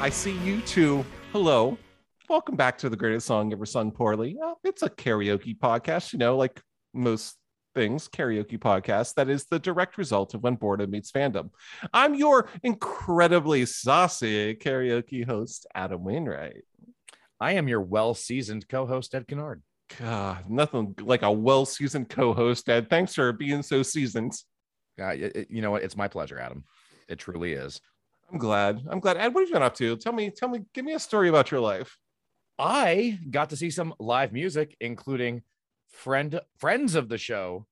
I see you too. Hello. Welcome back to the greatest song ever sung poorly. Uh, it's a karaoke podcast, you know, like most things, karaoke podcast. That is the direct result of when boredom meets fandom. I'm your incredibly saucy karaoke host, Adam Wainwright. I am your well seasoned co host, Ed Kennard. God, nothing like a well seasoned co host, Ed. Thanks for being so seasoned. Uh, you know what? It's my pleasure, Adam. It truly is. I'm glad. I'm glad. Ed, what have you been up to? Tell me, tell me, give me a story about your life. I got to see some live music, including friend friends of the show,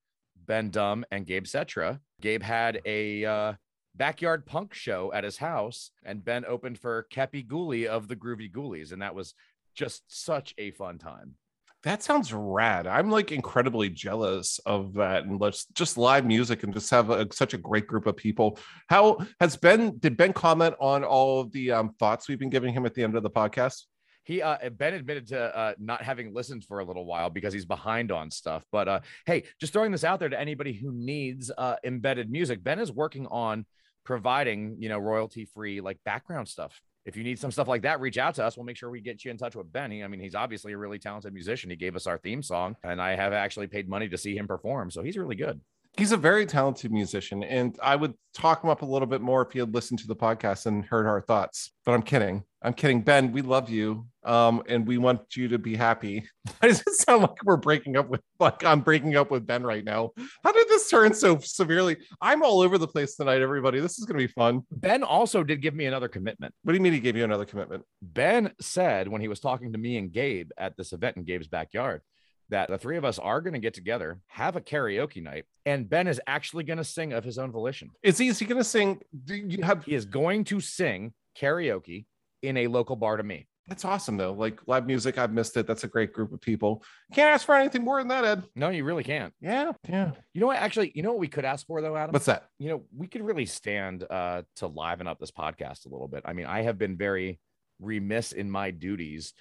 Ben Dumm and Gabe Cetra. Gabe had a uh, backyard punk show at his house, and Ben opened for Kepi Ghoulie of the Groovy Ghoulies, and that was just such a fun time. That sounds rad. I'm like incredibly jealous of that and let's just live music and just have a, such a great group of people. How has Ben? Did Ben comment on all of the um, thoughts we've been giving him at the end of the podcast? He uh, Ben admitted to uh, not having listened for a little while because he's behind on stuff. But uh, hey, just throwing this out there to anybody who needs uh, embedded music, Ben is working on providing you know royalty free like background stuff. If you need some stuff like that, reach out to us. We'll make sure we get you in touch with Benny. I mean, he's obviously a really talented musician. He gave us our theme song, and I have actually paid money to see him perform. So he's really good. He's a very talented musician, and I would talk him up a little bit more if he had listened to the podcast and heard our thoughts. But I'm kidding. I'm kidding. Ben, we love you, um, and we want you to be happy. Why does it sound like we're breaking up with like I'm breaking up with Ben right now? How did this turn so severely? I'm all over the place tonight, everybody. This is gonna be fun. Ben also did give me another commitment. What do you mean he gave you another commitment? Ben said when he was talking to me and Gabe at this event in Gabe's backyard that the three of us are going to get together, have a karaoke night, and Ben is actually going to sing of his own volition. Is he, is he gonna sing? Do you have He is going to sing karaoke in a local bar to me. that's awesome though. Like live music, I've missed it. That's a great group of people. Can't ask for anything more than that, Ed. No, you really can't. Yeah, yeah. You know what? Actually, you know what we could ask for though, Adam? What's that? you know, we could really stand uh, to liven up this podcast a little bit. I mean, I have been very remiss in my duties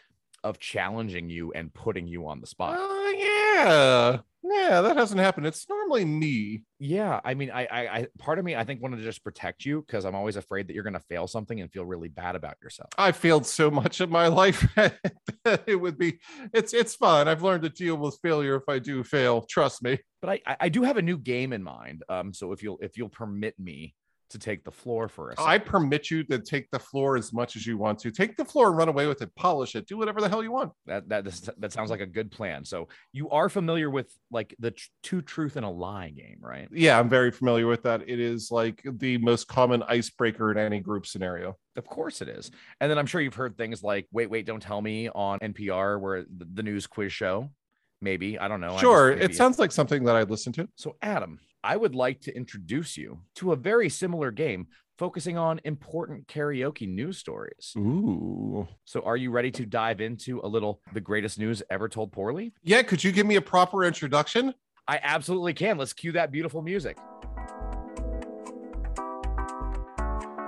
of challenging you and putting you on the spot. Yeah, yeah. That hasn't happened. It's normally me. Yeah, I mean, I, I, I part of me, I think, wanted to just protect you because I'm always afraid that you're going to fail something and feel really bad about yourself. I failed so much in my life. That it would be. It's it's fun. I've learned to deal with failure if I do fail. Trust me. But I, I- I do have a new game in mind. Um, so if you'll, if you'll permit me to take the floor for a second. I permit you to take the floor as much as you want to. Take the floor and run away with it. Polish it. Do whatever the hell you want. that that this- that sounds like a good plan. So you are familiar with like the tr- two truth and a lie game, right? Yeah, I'm very familiar with that. It is like the most common icebreaker in any group scenario. Of course it is. And then I'm sure you've heard things like "Wait, wait, don't tell me" on NPR, where the, the news quiz show. Maybe I don't know. I just- Sure, it sounds like something that I'd listen to. So, Adam, I would like to introduce you to a very similar game focusing on important karaoke news stories. Ooh. So, are you ready to dive into a little the greatest news ever told poorly? Yeah, could you give me a proper introduction? I absolutely can. Let's cue that beautiful music.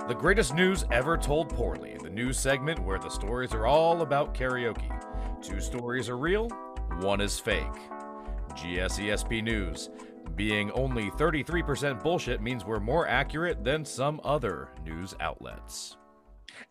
The greatest news ever told poorly, the news segment where the stories are all about karaoke. Two stories are real, one is fake. GSESP News. Being only 33% bullshit means we're more accurate than some other news outlets.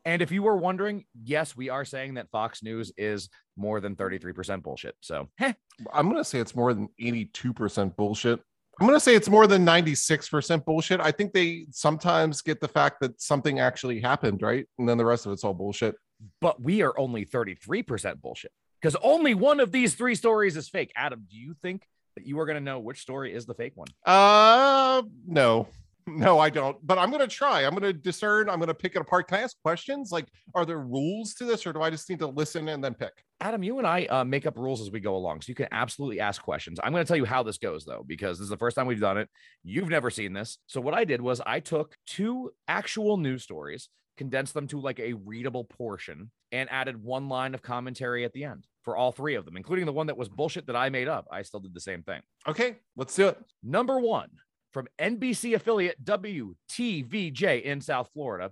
And if you were wondering, yes, we are saying that Fox News is more than 33% bullshit. So, heh, I'm going to say it's more than 82% bullshit. I'm going to say it's more than 96% bullshit. I think they sometimes get the fact that something actually happened, right? And then the rest of it's all bullshit. but we are only 33% bullshit because only one of these three stories is fake. Adam, do you think you are going to know which story is the fake one? Uh, no. No, I don't. But I'm going to try. I'm going to discern. I'm going to pick it apart. Can I ask questions? Like, are there rules to this or do I just need to listen and then pick? Adam, you and I uh, make up rules as we go along. So you can absolutely ask questions. I'm going to tell you how this goes, though, because this is the first time we've done it. You've never seen this. So what I did was I took two actual news stories, condensed them to like a readable portion, and added one line of commentary at the end for all three of them, including the one that was bullshit that I made up. I still did the same thing. Okay, let's do it. Number one from NBC affiliate WTVJ in South Florida.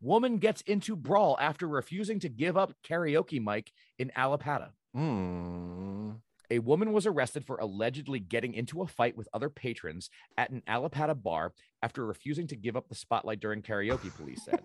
Woman gets into brawl after refusing to give up karaoke mic in Allapattah. Hmm. A woman was arrested for allegedly getting into a fight with other patrons at an Allapattah bar after refusing to give up the spotlight during karaoke, police said.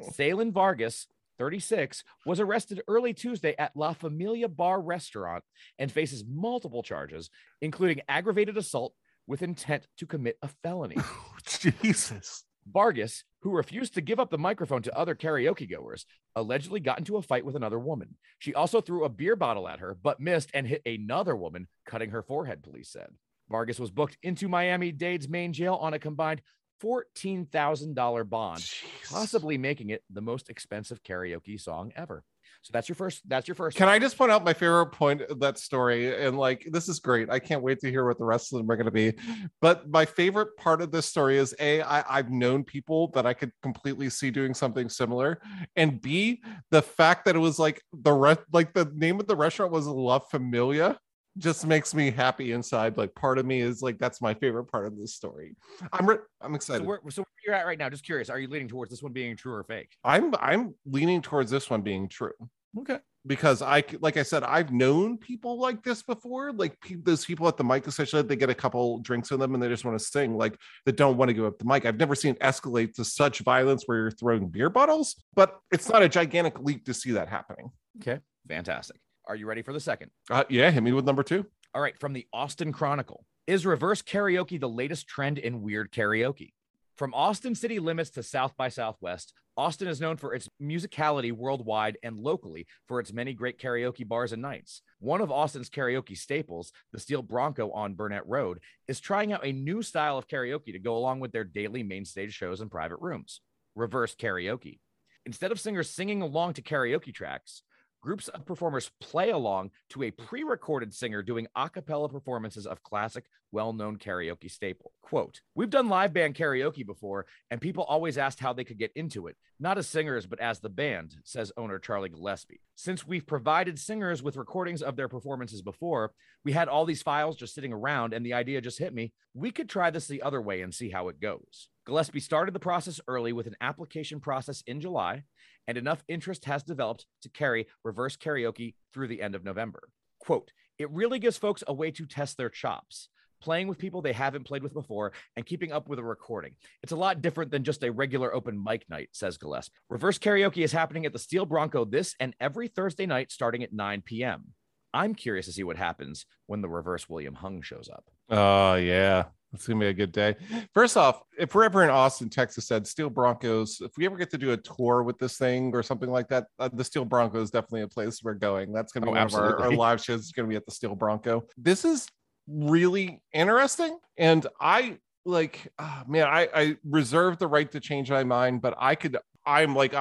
Salen Vargas, 36, was arrested early Tuesday at La Familia Bar restaurant and faces multiple charges, including aggravated assault with intent to commit a felony. Jesus. Vargas, who refused to give up the microphone to other karaoke goers, allegedly got into a fight with another woman. She also threw a beer bottle at her, but missed and hit another woman, cutting her forehead, police said. Vargas was booked into Miami Dade's main jail on a combined $14,000 bond, Jeez. possibly making it the most expensive karaoke song ever. So that's your first. That's your first. Can I just point out my favorite point of that story? And like, this is great. I can't wait to hear what the rest of them are going to be. But my favorite part of this story is A, I, I've known people that I could completely see doing something similar. And B, the fact that it was like the rest, like the name of the restaurant was La Familia just makes me happy inside. Like part of me is like, that's my favorite part of this story. I'm, re- I'm So excited. where, so where you're at right now? Just curious. Are you leaning towards this one being true or fake? I'm, I'm leaning towards this one being true. Okay. because I, like I said, I've known people like this before. Like pe- those people at the mic, essentially, they get a couple drinks in them and they just want to sing, like that don't want to give up the mic. I've never seen it escalate to such violence where you're throwing beer bottles, but it's not a gigantic leap to see that happening. Okay. Fantastic. Are you ready for the second? Uh, yeah, hit me with number two. All right, from the Austin Chronicle. Is reverse karaoke the latest trend in weird karaoke? From Austin city limits to South by Southwest, Austin is known for its musicality worldwide and locally for its many great karaoke bars and nights. One of Austin's karaoke staples, the Steel Bronco on Burnet Road, is trying out a new style of karaoke to go along with their daily main stage shows and private rooms reverse karaoke. Instead of singers singing along to karaoke tracks, groups of performers play along to a pre-recorded singer doing a cappella performances of classic well-known karaoke staple. Quote we've done live band karaoke before and people always asked how they could get into it. Not as singers but as the band says owner charlie gillespie. Since we've provided singers with recordings of their performances before we had all these files just sitting around and the idea just hit me. We could try this the other way and see how it goes gillespie started the process early with an application process in july and enough interest has developed to carry reverse karaoke through the end of November. Quote, it really gives folks a way to test their chops, playing with people they haven't played with before and keeping up with a recording. It's a lot different than just a regular open mic night, says Gillespie. Reverse karaoke is happening at the Steel Bronco this and every Thursday night starting at 9 p.m. I'm curious to see what happens when the reverse William Hung shows up. Oh, yeah. It's gonna be a good day. First off, if we're ever in Austin, Texas, said Steel Broncos, if we ever get to do a tour with this thing or something like that, uh, the Steel Bronco is definitely a place we're going. That's gonna be Oh, one of our, our live shows. Is gonna be at the Steel Bronco. This is really interesting, and I like, ah, man, I I reserve the right to change my mind, but I could. I'm like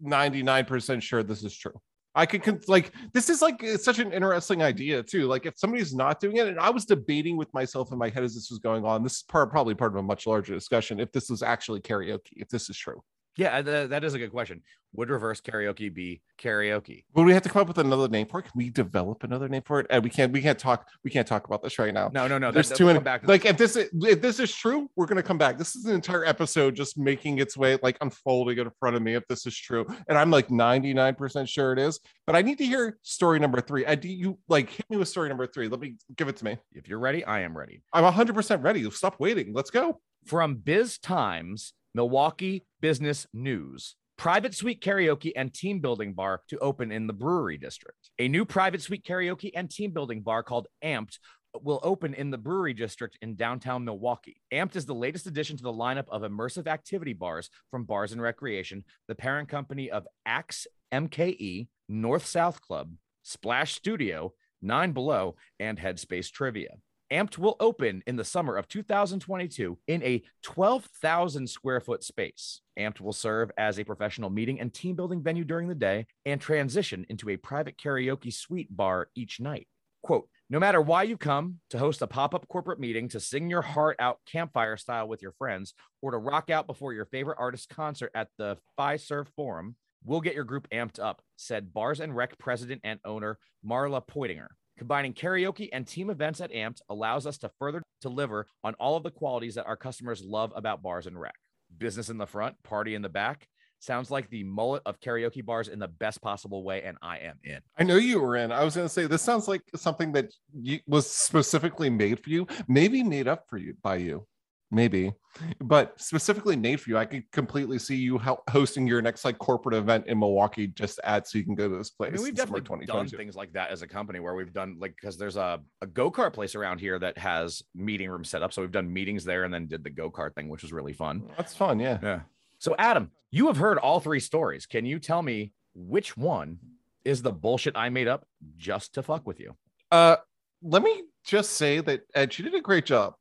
ninety nine percent sure this is true. I could con- like this is like such an interesting idea too. Like if somebody's not doing it, and I was debating with myself in my head as this was going on. This is part probably part of a much larger discussion. If this was actually karaoke, if this is true, Yeah, uh, th- that is a good question. Would reverse karaoke be karaoke? would we have to come up with another name for it? Can we develop another name for it? And we can't we can't talk we can't talk about this right now. No, no, no. There's that- too we'll many. back Like if this is, if this is true, we're gonna come back. This is an entire episode just making its way like unfolding in front of me. If this is true, and I'm like 99 percent sure it is, but I need to hear story number three. I do you like hit me with story number three? Let me give it to me. If you're ready, I am ready. I'm 100 percent ready. Stop waiting. Let's go. From Biz Times, Milwaukee Business News. Private suite karaoke and team building bar to open in the brewery district. A new private suite karaoke and team building bar called Amped will open in the brewery district in downtown Milwaukee. Amped is the latest addition to the lineup of immersive activity bars from Bars and Recreation, the parent company of Axe MKE, North South Club, Splash Studio, Nine Below, and Headspace Trivia. Amped will open in the summer of 2022 in a 12,000 square foot space. Amped will serve as a professional meeting and team building venue during the day and transition into a private karaoke suite bar each night. Quote, no matter why you come to host a pop up corporate meeting, to sing your heart out campfire style with your friends, or to rock out before your favorite artist concert at the Fiserv Forum, we'll get your group amped up, said Bars and Rec president and owner Marla Poitinger. Combining karaoke and team events at Amped allows us to further deliver on all of the qualities that our customers love about Bars and Rec. Business in the front, party in the back. sounds like the mullet of karaoke bars in the best possible way, and I am in. I know you were in. I was going to say this sounds like something that you, was specifically made for you, maybe made up for you by you, maybe, but specifically Nate for you. I could completely see you hosting your next like corporate event in Milwaukee just at so you can go to this place. I mean, we've definitely done things like that as a company where we've done like because there's a, a go-kart place around here that has meeting room set up. So we've done meetings there and then did the go-kart thing, which was really fun. That's fun. Yeah. Yeah. So Adam, you have heard all three stories. Can you tell me which one is the bullshit I made up just to fuck with you? Uh, let me just say that Ed, you did a great job.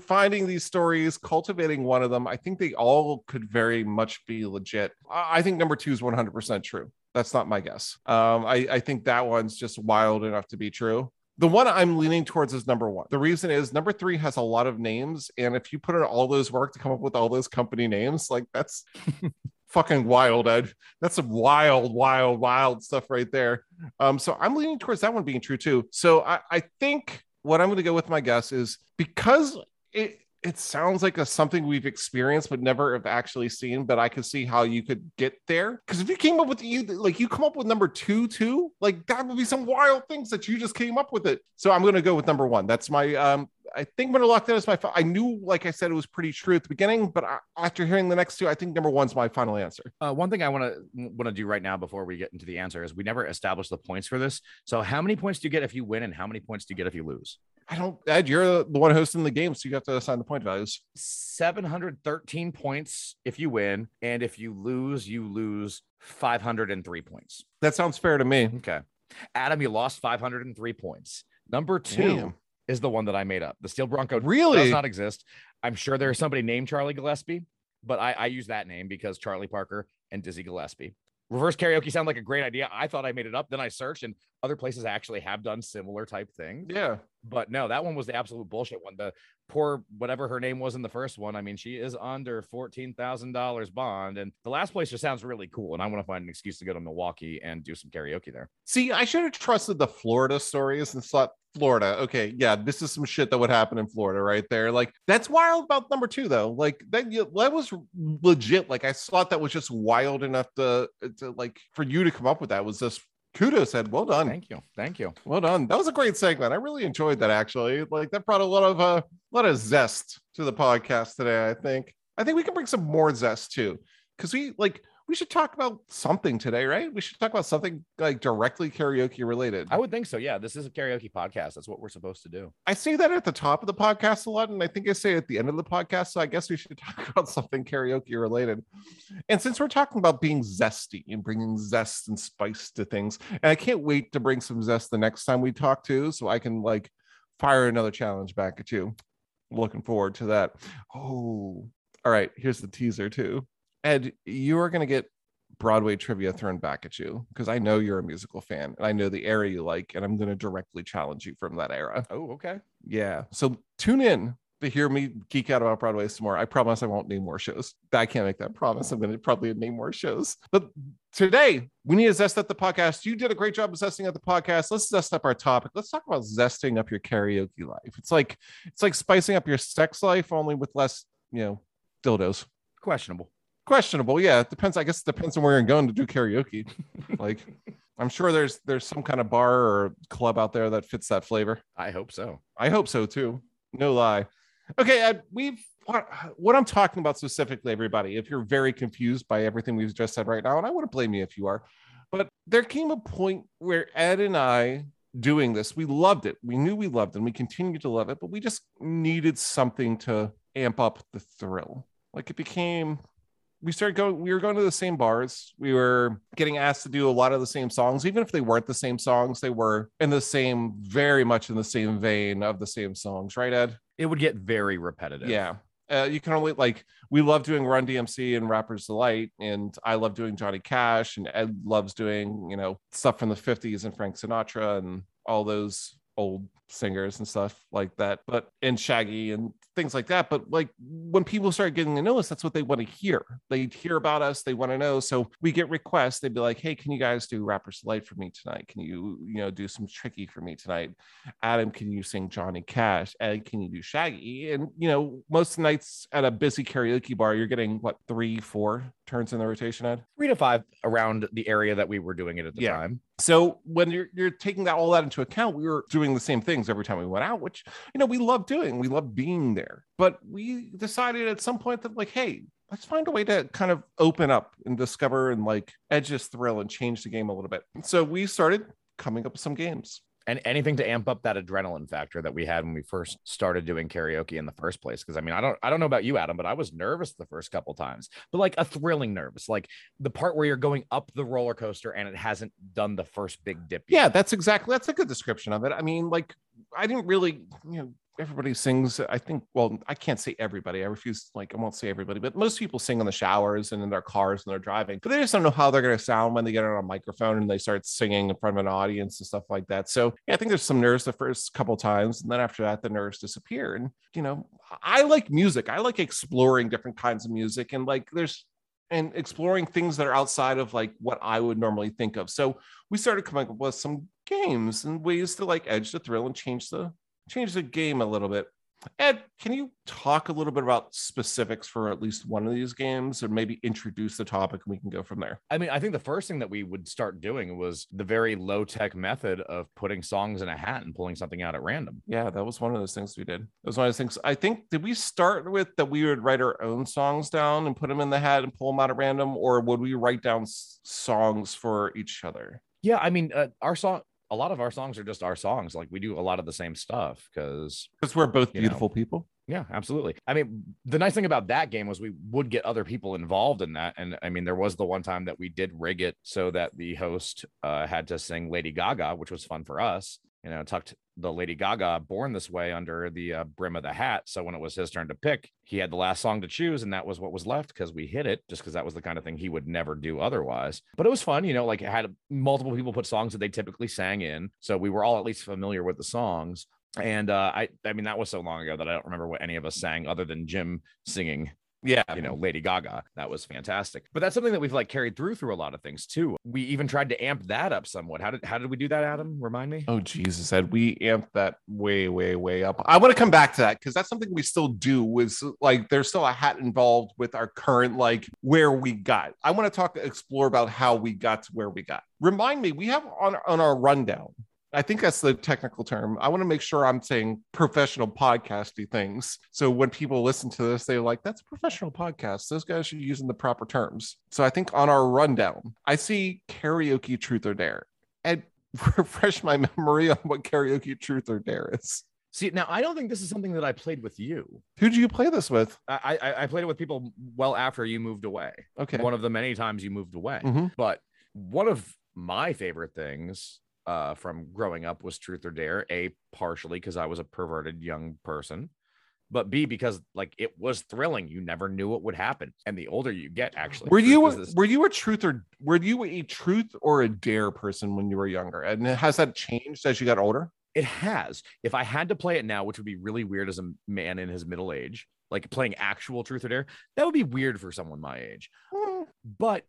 Finding these stories, cultivating one of them. I think they all could very much be legit. I I think number two is 100% true. That's not my guess. Um, I, I think that one's just wild enough to be true. The one I'm leaning towards is number one. The reason is number three has a lot of names. And if you put in all those work to come up with all those company names, like that's fucking wild, Ed. That's some wild, wild, wild stuff right there. Um, so I'm leaning towards that one being true too. So I, I think what I'm going to go with my guess is because it it sounds like a something we've experienced but never have actually seen. But I could see how you could get there because if you came up with you like you come up with number two too, like that would be some wild things that you just came up with it. So I'm going to go with number one. That's my um. I think when I'm going to lock that as my. I knew, like I said, it was pretty true at the beginning, but I, after hearing the next two, I think number one's my final answer. Uh, one thing I want to want to do right now before we get into the answer is we never established the points for this. So how many points do you get if you win, and how many points do you get if you lose? I don't, Ed, you're the one hosting the game, so you have to assign the point values. 713 points if you win, and if you lose, you lose 503 points. That sounds fair to me. Okay. Adam, you lost 503 points. Number two Damn. is the one that I made up. The Steel Bronco Really? does not exist. I'm sure there's somebody named Charlie Gillespie, but I, I use that name because Charlie Parker and Dizzy Gillespie. Reverse karaoke sound like a great idea. I thought I made it up. Then I searched, and other places actually have done similar type things. Yeah. But no, that one was the absolute bullshit one. The poor whatever her name was in the first one. I mean, she is under fourteen thousand dollars bond, and the last place just sounds really cool. And I want to find an excuse to go to Milwaukee and do some karaoke there. See, I should have trusted the Florida stories and thought Florida. Okay, yeah, this is some shit that would happen in Florida right there. Like that's wild about number two though. Like that, that was legit. Like I thought that was just wild enough to, to like for you to come up with that was just kudos. Ed, well done. Thank you, thank you. Well done. That was a great segment. I really enjoyed that actually. Like that brought a lot of uh, a lot of zest to the podcast today, I think. I think we can bring some more zest too. Cause we like we should talk about something today, right? We should talk about something like directly karaoke related. I would think so. Yeah, this is a karaoke podcast. That's what we're supposed to do. I say that at the top of the podcast a lot, and I think I say at the end of the podcast. So I guess we should talk about something karaoke related. And since we're talking about being zesty and bringing zest and spice to things, and I can't wait to bring some zest the next time we talk to, so I can like fire another challenge back at you. Looking forward to that. Oh, all right. Here's the teaser too. Ed, you are going to get Broadway trivia thrown back at you because I know you're a musical fan and I know the era you like, and I'm going to directly challenge you from that era. Oh, okay. Yeah. So tune in to hear me geek out about Broadway some more. I promise I won't name more shows. I can't make that promise. I'm going to probably name more shows. But today, we need to zest up the podcast. You did a great job of zesting up the podcast. Let's zest up our topic. Let's talk about zesting up your karaoke life. It's like it's like spicing up your sex life, only with less, you know, dildos. Questionable. Questionable. Yeah, it depends. I guess it depends on where you're going to do karaoke. like, I'm sure there's there's some kind of bar or club out there that fits that flavor. I hope so. I hope so too. No lie. Okay, Ed, we've what, what I'm talking about specifically, everybody. If you're very confused by everything we've just said right now, and I wouldn't blame you if you are, but there came a point where Ed and I doing this, we loved it. We knew we loved it, and we continued to love it, but we just needed something to amp up the thrill. Like it became we started going we were going to the same bars. We were getting asked to do a lot of the same songs. Even if they weren't the same songs they were in the same very much in the same vein of the same songs right ed? It would get very repetitive. yeah. Uh, you can only like we love doing run dmc and rappers delight and i love doing johnny cash and ed loves doing you know stuff from the 50s and frank sinatra and all those old singers and stuff like that. But and shaggy and things like that but like when people start getting to know us that's what they want to hear. They hear about us they want to know so we get requests they'd be like hey can you guys do rappers delight for me tonight? Can you you know do some tricky for me tonight? Adam can you sing johnny cash? Ed can you do shaggy? And you know most nights at a busy karaoke bar you're getting what three four turns in the rotation, Ed? Three to five around the area that we were doing it at the Yeah. time. So when you're you're taking that all that into account, we were doing the same things every time we went out, which you know we love doing. We love being there. But we decided at some point that like, hey, let's find a way to kind of open up and discover and like edge this thrill and change the game a little bit. So we started coming up with some games. And anything to amp up that adrenaline factor that we had when we first started doing karaoke in the first place because i mean i don't i don't know about you adam but i was nervous the first couple times but like a thrilling nervous like the part where you're going up the roller coaster and it hasn't done the first big dip yet. Yeah, that's exactly that's a good description of it. I mean, like I didn't really, you know, everybody sings. I think, well, I can't say everybody. I refuse, like, I won't say everybody, but most people sing in the showers and in their cars and they're driving, but they just don't know how they're going to sound when they get on a microphone and they start singing in front of an audience and stuff like that. So, yeah, I think there's some nerves the first couple times. And then after that, the nerves disappear. And, you know, I like music. I like exploring different kinds of music. And, like, there's, and exploring things that are outside of like what I would normally think of. So we started coming up with some games and ways to like edge the thrill and change the change the game a little bit. Ed, can you talk a little bit about specifics for at least one of these games or maybe introduce the topic and we can go from there? I mean, I think the first thing that we would start doing was the very low tech method of putting songs in a hat and pulling something out at random. Yeah, that was one of those things we did. That was one of those things. I think, did we start with that we would write our own songs down and put them in the hat and pull them out at random? Or would we write down songs for each other? Yeah, I mean, uh, our song, a lot of our songs are just our songs. Like we do a lot of the same stuff because Because we're both You know. beautiful people. Yeah, absolutely. I mean, the nice thing about that game was we would get other people involved in that. And I mean, there was the one time that we did rig it so that the host uh, had to sing Lady Gaga, which was fun for us. You know, tucked the Lady Gaga Born This Way under the uh, brim of the hat. So when it was his turn to pick, he had the last song to choose, and that was what was left because we hit it just because that was the kind of thing he would never do otherwise. But it was fun, you know, like it had multiple people put songs that they typically sang in. So we were all at least familiar with the songs. And uh, I, I mean, that was so long ago that I don't remember what any of us sang other than Jim singing, Yeah. you know, Lady Gaga. That was fantastic. But that's something that we've like carried through through a lot of things too. We even tried to amp that up somewhat. How did how did we do that, Adam? Remind me. Oh Jesus, Ed, we amped that way, way, way up. I want to come back to that because that's something we still do. Was like there's still a hat involved with our current like where we got. I want to talk explore about how we got to where we got. Remind me, we have on on our rundown. I think that's the technical term. I want to make sure I'm saying professional podcasty things. So when people listen to this, they're like, that's a professional podcast. Those guys are using the proper terms. So I think on our rundown, I see karaoke truth or dare. And refresh my memory on what karaoke truth or dare is. See, now I don't think this is something that I played with you. Who do you play this with? I I, I played it with people well after you moved away. Okay. One of the many times you moved away. Mhm. But one of my favorite things uh, from growing up was Truth or Dare. A partially because I was a perverted young person, but B because like it was thrilling. You never knew what would happen, and the older you get, actually, Were you this- were you a truth or were you a truth or a dare person when you were younger? And has that changed as you got older? It has. If I had to play it now, which would be really weird as a man in his middle age, like playing actual Truth or Dare, that would be weird for someone my age. Hmm. But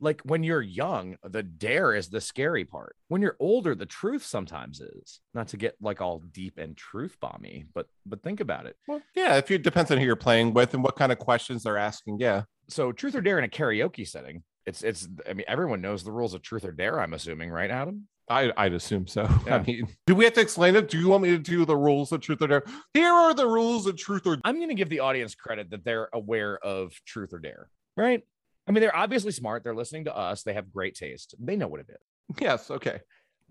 like when you're young, the dare is the scary part. When you're older, the truth sometimes is. Not to get like all deep and truth bomby, but but think about it. Well, yeah, if you depends on who you're playing with and what kind of questions they're asking. Yeah. So truth or dare in a karaoke setting, it's it's I mean everyone knows the rules of truth or dare, I'm assuming, right, Adam? I, I'd assume so. Yeah. I mean, do we have to explain it? Do you want me to do the rules of truth or dare? Here are the rules of truth or I'm gonna give the audience credit that they're aware of truth or dare, right? I mean, they're obviously smart, they're listening to us, they have great taste, they know what it is. Yes. Okay.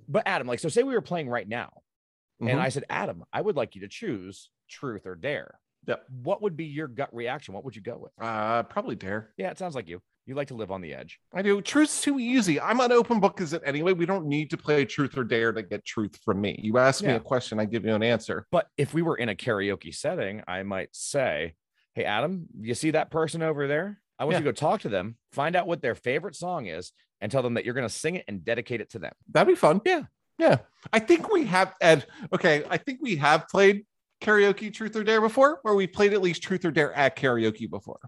But Adam, like, so say we were playing right now, Mhm. and I said, Adam, I would like you to choose truth or dare. Yep. What would be your gut reaction? What would you go with? uh, probably dare. Yeah, it sounds like you. You like to live on the edge. I do. Truth's too easy. I'm an open book as it anyway. We don't need to play truth or dare to get truth from me. You ask me a question, I give you an answer. But if we were in a karaoke setting, I might say, Hey, Adam, you see that person over there? I want Yeah. you to go talk to them, find out what their favorite song is, and tell them that you're going to sing it and dedicate it to them. That'd be fun. Yeah. Yeah. I think we have Ed. Okay. I think we have played karaoke truth or dare before, where we played at least truth or dare at karaoke before.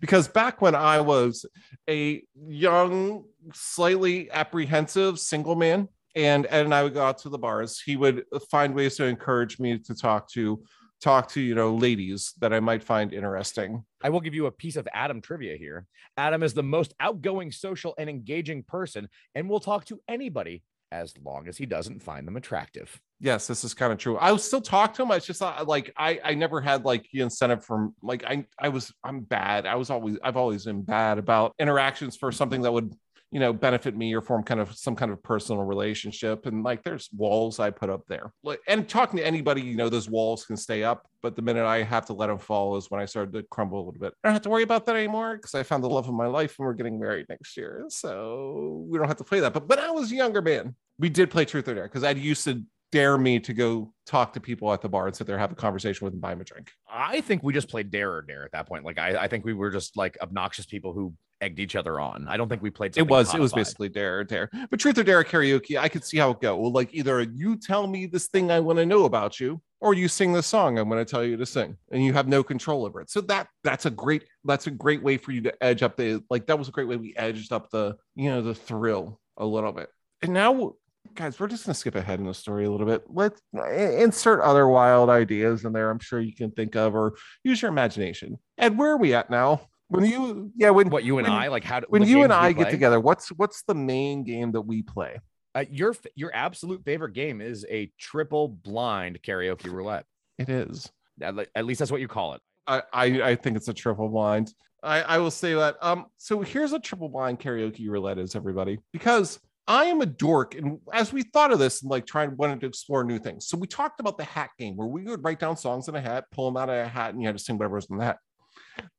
Because back when I was a young, slightly apprehensive single man, and Ed and I would go out to the bars, he would find ways to encourage me to talk to talk to you know ladies that I might find interesting. I will give you a piece of Adam trivia here. Adam is the most outgoing, social, and engaging person, and will talk to anybody as long as he doesn't find them attractive. Yes, this is kind of true. I would still talk to him. It's just not, like I I never had like the incentive from like I I was I'm bad. I was always I've always been bad about interactions for something that would you know benefit me or form kind of some kind of personal relationship. And like there's walls i put up there. Like and talking to anybody you know those walls can stay up but the minute i have to let them fall is when i started to crumble a little bit. I don't have to worry about that anymore because i found the love of my life and we're getting married next year. So we don't have to play that. But when i was a younger man we did play truth or dare because i used to dare me to go talk to people at the bar and sit there have a conversation with them buy them a drink I think we just played dare or dare at that point. Like I, I think we were just like obnoxious people who egged each other on. I don't think we played. it was it was basically dare or dare but truth or dare karaoke i could see how it go well like either you tell me this thing i want to know about you or you sing the song i'm going to tell you to sing and you have no control over it so that that's a great that's a great way for you to edge up the like that was a great way we edged up the you know the thrill a little bit and now guys we're just going to skip ahead in the story a little bit let's insert other wild ideas in there i'm sure you can think of or use your imagination and where are we at now when you yeah when What you and when- I like? How do- when you and I get together, what's what's the main game that we play? Uh, your your absolute favorite game is a triple blind karaoke roulette. It is. At, at least that's what you call it. I I, I think it's a triple blind. I, I will say that. Um, so here's a triple blind karaoke roulette is everybody because I am a dork, and as we thought of this, and like trying wanted to explore new things. So we talked about the hat game where we would write down songs in a hat, pull them out of a hat, and you had to sing whatever was in the hat.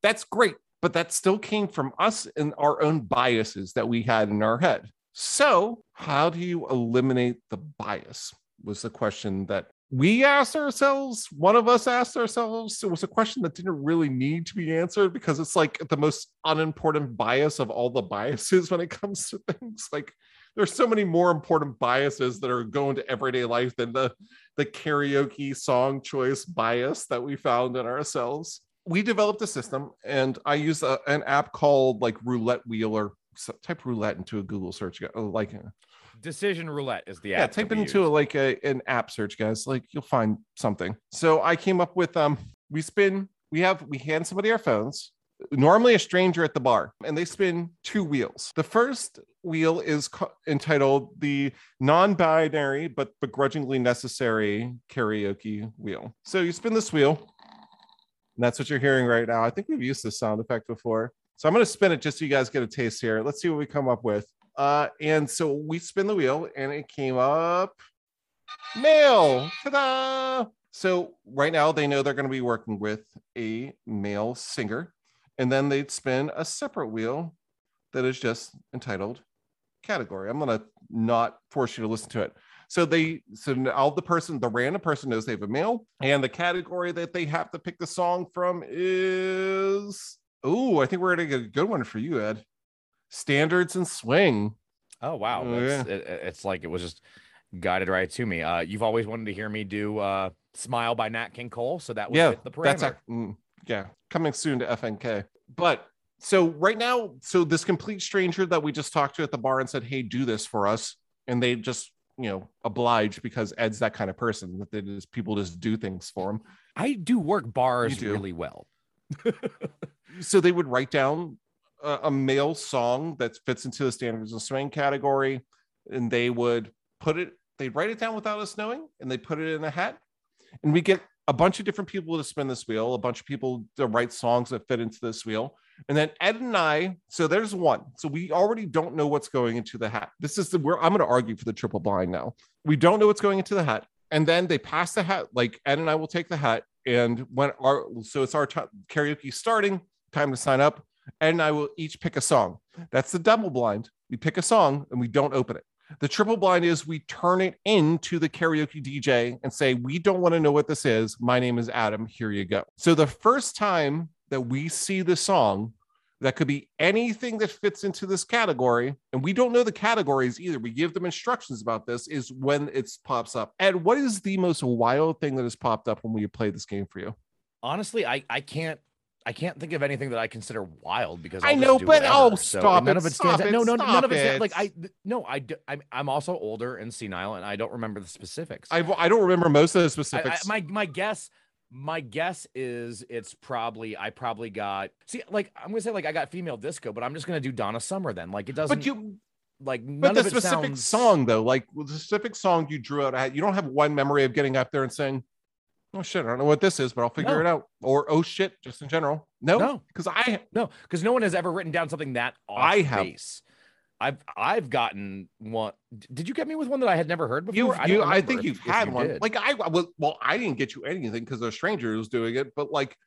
That's great, but that still came from us and our own biases that we had in our head. So how do you eliminate the bias? Was the question that we asked ourselves. One of us asked ourselves. It was a question that didn't really need to be answered because it's like the most unimportant bias of all the biases when it comes to things. Like there's so many more important biases that are going to everyday life than the the karaoke song choice bias that we found in ourselves. We developed a system, and I use a, an app called like Roulette Wheel or type roulette into a Google search. oh, Like Decision roulette is the app yeah type it into use. like a, an app search guys like you'll find something so i came up with um we spin we have we hand somebody our phones normally a stranger at the bar and they spin two wheels the first wheel is co- entitled the non-binary but begrudgingly necessary karaoke wheel so you spin this wheel and that's what you're hearing right now i think we've used this sound effect before so i'm going to spin it just so you guys get a taste here let's see what we come up with uh, and so we spin the wheel and it came up male. Ta-da! So right now they know they're going to be working with a male singer. And then they'd spin a separate wheel that is just entitled category. I'm going to not force you to listen to it. So they, so now the person, the random person knows they have a male, and the category that they have to pick the song from is. Oh, I think we're going to get a good one for you, Ed. Standards and swing. Oh wow, Oh, That's, it, it- it's like it was just guided right to me. Uh, you've always wanted to hear me do uh, "Smile" by Nat King Cole, so that would yeah, the parameter. that's ac- mm, yeah, coming soon to FNK. But so right now, so this complete stranger that we just talked to at the bar and said, "Hey, do this for us," and they just you know oblige because Ed's that kind of person that they just people just do things for him. I do work bars do. really well. So they would write down a, a male song that fits into the standards and swing category, and they would put it. They'd write it down without us knowing, and they put it in a hat, and we get a bunch of different people to spin this wheel, a bunch of people to write songs that fit into this wheel. And then Ed and I, so there's one. So we already don't know what's going into the hat. This is the where I'm going to argue for the triple blind now. We don't know what's going into the hat. And then they pass the hat, like Ed and I will take the hat. And when our, so it's our t- karaoke starting, time to sign up. Ed and I will each pick a song. That's the double blind. We pick a song and we don't open it. The triple blind is we turn it into the karaoke DJ and say, We don't want to know what this is. My name is Adam. Here you go. So the first time that we see the song, that could be anything that fits into this category, and we don't know the categories either. We give them instructions about this, is when it pops up. Ed, what is the most wild thing that has popped up when we play this game for you? Honestly, I I can't. I can't think of anything that I consider wild because I I'll just know, but- whatever. oh, So stop none it, of it stands out. No, it, no, none of it. it. Like I, no, I, I'm, I'm also older and senile, and I don't remember the specifics. I, I don't remember most of the I- I- specifics. my my guess My guess is it's probably I probably got see like I'm gonna say like I got female disco, but I'm just gonna do Donna Summer then. Like it doesn't. But you, like none but the it specific sounds- song though, like the specific song you drew out, you don't have one memory of getting up there and saying, "Oh shit, I don't know what this is, but I'll figure No. it out," or "Oh shit," just in general. No, No. because I No, because no one has ever written down something that off I have. base. I've I've gotten one. Did you get me with one that I had never heard before? you, I, you I think you've had you one. did. Like I, was, well, I didn't get you anything because a stranger was doing it, but like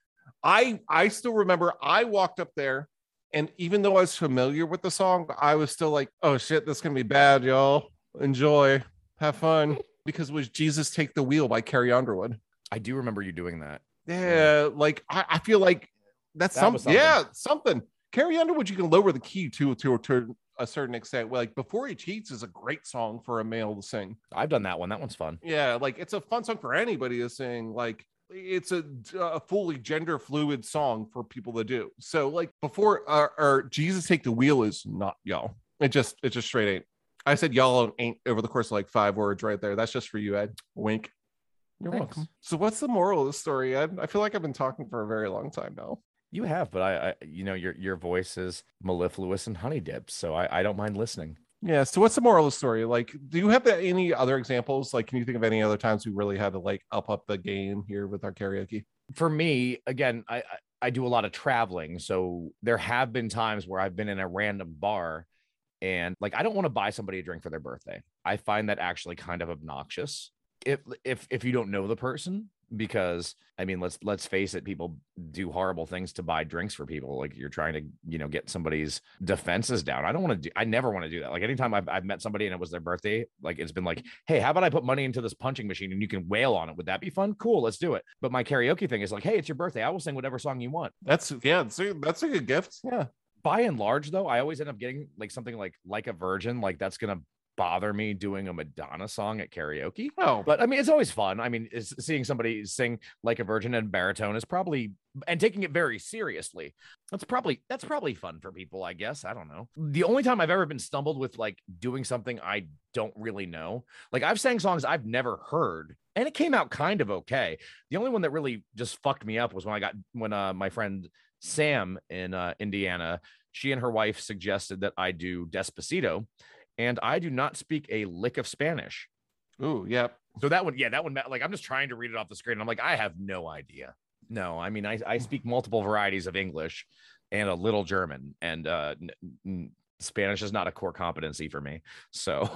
I, I still remember I walked up there, and even though I was familiar with the song, I was still like, "Oh shit, this is gonna be bad, y'all. Enjoy, have fun," because it was "Jesus Take the Wheel" by Carrie Underwood. I do remember you doing that. Yeah, like I, I feel like that's That some, something. yeah, something. Carrie Underwood, you can lower the key to to to a certain extent. Like before he cheats is a great song for a male to sing. I've done that one. That one's fun. Yeah, like it's a fun song for anybody to sing. Like it's a, a fully gender fluid song for people to do. So like before, uh, or Jesus take the wheel is not y'all. It just it just straight ain't. I said y'all ain't over the course of like five words right there. That's just for you, Ed. Wink. You're welcome. So what's the moral of the story, Ed? I feel like I've been talking for a very long time now. You have, but I, I you know, your your voice is mellifluous and honey dipped, so I, I don't mind listening. Yeah. So what's the moral of the story? Like, do you have any other examples? Like, can you think of any other times we really had to like up up the game here with our karaoke? For me, again, I I, I do a lot of traveling, so there have been times where I've been in a random bar, and like I don't want to buy somebody a drink for their birthday. I find that actually kind of obnoxious. If if if you don't know the person, because I mean, let's let's face it, people do horrible things to buy drinks for people. Like you're trying to, you know, get somebody's defenses down. I don't want to do. I never want to do that. Like anytime I've I've met somebody and it was their birthday, like it's been like, hey, how about I put money into this punching machine and you can wail on it? Would that be fun? Cool, let's do it. But my karaoke thing is like, hey, it's your birthday. I will sing whatever song you want. That's yeah, that's a, that's a good gift. Yeah. By and large, though, I always end up getting like something like like a virgin. Like that's gonna bother me doing a Madonna song at karaoke. Oh, But I mean, it's always fun. I mean, is seeing somebody sing like a virgin and baritone is probably and taking it very seriously. That's probably that's probably fun for people, I guess. I don't know. The only time I've ever been stumbled with like doing something I don't really know, like I've sang songs I've never heard, and it came out kind of okay. The only one that really just fucked me up was when I got when uh my friend Sam in uh Indiana, she and her wife suggested that I do Despacito, and I do not speak a lick of Spanish. ooh, yeah. So that one, yeah, that one, like I'm just trying to read it off the screen. And I'm like, I have no idea. No, I mean, I, I speak multiple varieties of English and a little German, and uh, n- n- Spanish is not a core competency for me. So,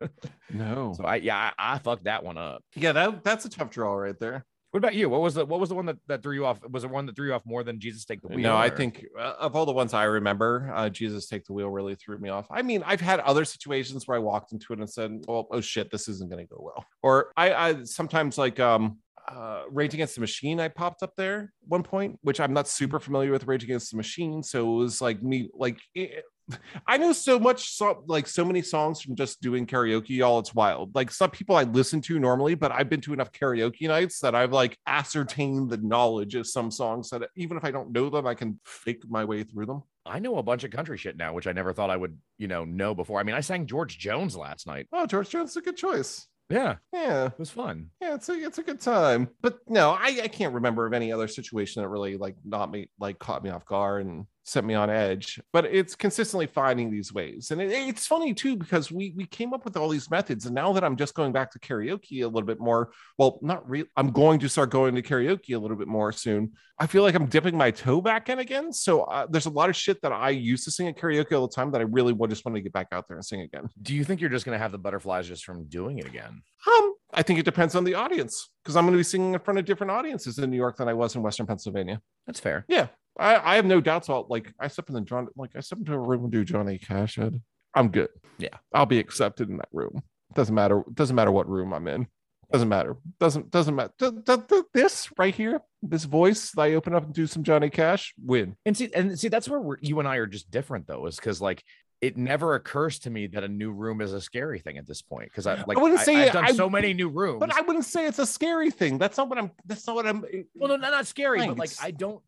No. so I, yeah, I, I fucked that one up. Yeah, that that's a tough draw right there. What about you? What was the what was the one that, that threw you off? Was it one that threw you off more than Jesus Take the Wheel? No, I think uh, of all the ones I remember, uh, Jesus Take the Wheel really threw me off. I mean, I've had other situations where I walked into it and said, "Well, oh shit, this isn't going to go well." Or I, I sometimes like um, uh, Rage Against the Machine. I popped up there one point, which I'm not super familiar with Rage Against the Machine, so it was like me like. It, I know so much, so, like so many songs from just doing karaoke. All it's wild. Like some people I listen to normally, but I've been to enough karaoke nights that I've like ascertained the knowledge of some songs that even if I don't know them, I can fake my way through them. I know a bunch of country shit now, which I never thought I would, you know, know before. I mean, I sang George Jones last night. Oh, George Jones is a good choice. Yeah, Yeah, it was fun. yeah, it's a it's a good time. But no, I, I can't remember of any other situation that really like not me like caught me off guard and set me on edge. But it's consistently finding these ways, and it, it's funny too because we we came up with all these methods, and now that I'm just going back to karaoke a little bit more. Well, not real. I'm going to start going to karaoke a little bit more soon. I feel like I'm dipping my toe back in again. So uh, there's a lot of shit that I used to sing at karaoke all the time that I really would just want to get back out there and sing again. Do you think you're just gonna have the butterflies just from doing it again? Um, I think it depends on the audience because I'm going to be singing in front of different audiences in New York than I was in Western Pennsylvania. That's fair. Yeah, I, I have no doubts about like I step in the John like I step into a room and do Johnny Cash. Ed, I'm good. Yeah. I'll be accepted in that room. Doesn't matter. Doesn't matter what room I'm in. Doesn't matter. Doesn't doesn't matter. Th- th- th- This right here, this voice that I open up and do some Johnny Cash, win. And see, and see, that's where we're, you and I are just different, though, is because like it never occurs to me that a new room is a scary thing at this point. Because I like I wouldn't say I've done I- so many new rooms. But I wouldn't say it's a scary thing. That's not what I'm. That's not what I'm. well, no, not, not scary, but like I don't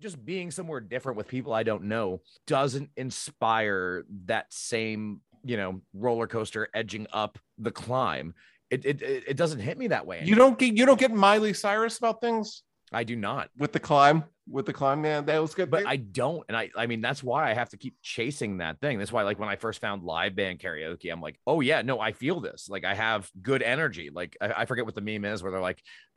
just being somewhere different with people I don't know doesn't inspire that same you know roller coaster edging up the climb. It it it doesn't hit me that way. You don't get you don't get Miley Cyrus about things. I do not. with the climb? With the climb, man, that was good. But I don't, and I I mean that's why I have to keep chasing that thing. That's why like when I first found live band karaoke, I'm like, oh yeah, no, I feel this. Like I have good energy. Like I, I forget what the meme is where they're like,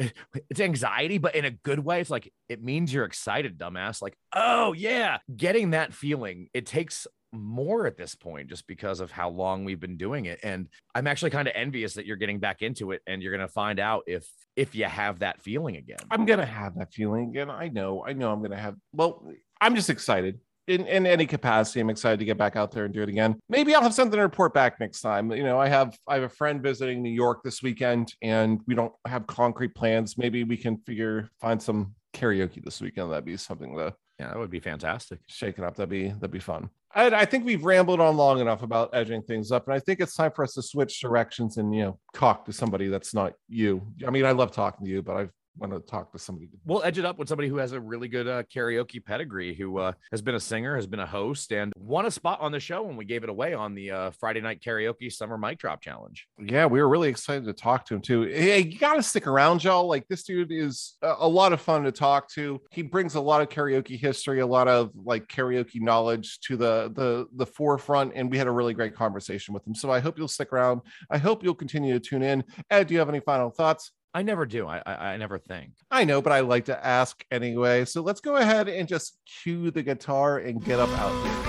it's anxiety, but in a good way. It's like it means you're excited, dumbass. Like oh yeah, getting that feeling. It takes more at this point just because of how long we've been doing it and i'm actually kind of envious that you're getting back into it and you're going to find out if if you have that feeling again I'm gonna have that feeling again. I know, I know I'm gonna have well, I'm just excited. In, in any capacity, I'm excited to get back out there and do it again. Maybe I'll have something to report back next time. You know, I have I have a friend visiting New York this weekend, and we don't have concrete plans. Maybe we can figure find some karaoke this weekend. That'd be something to yeah that would be fantastic shake it up. That'd be that'd be fun. I, I think we've rambled on long enough about edging things up, and I think it's time for us to switch directions and you know talk to somebody that's not you. I mean, I love talking to you, but I want to talk to somebody. we'll edge it up with somebody who has a really good uh, karaoke pedigree who uh, has been a singer has been a host and won a spot on the show when we gave it away on the uh, friday night karaoke summer mic drop challenge Yeah, we were really excited to talk to him too. Hey, you got to stick around, y'all. Like this dude is a, a lot of fun to talk to. He brings a lot of karaoke history, a lot of like karaoke knowledge to the the the forefront, and we had a really great conversation with him. So I hope you'll stick around. I hope you'll continue to tune in. Ed, do you have any final thoughts? I never do i i, I never think I know, but I like to ask anyway. So let's go ahead and just cue the guitar and get up out here.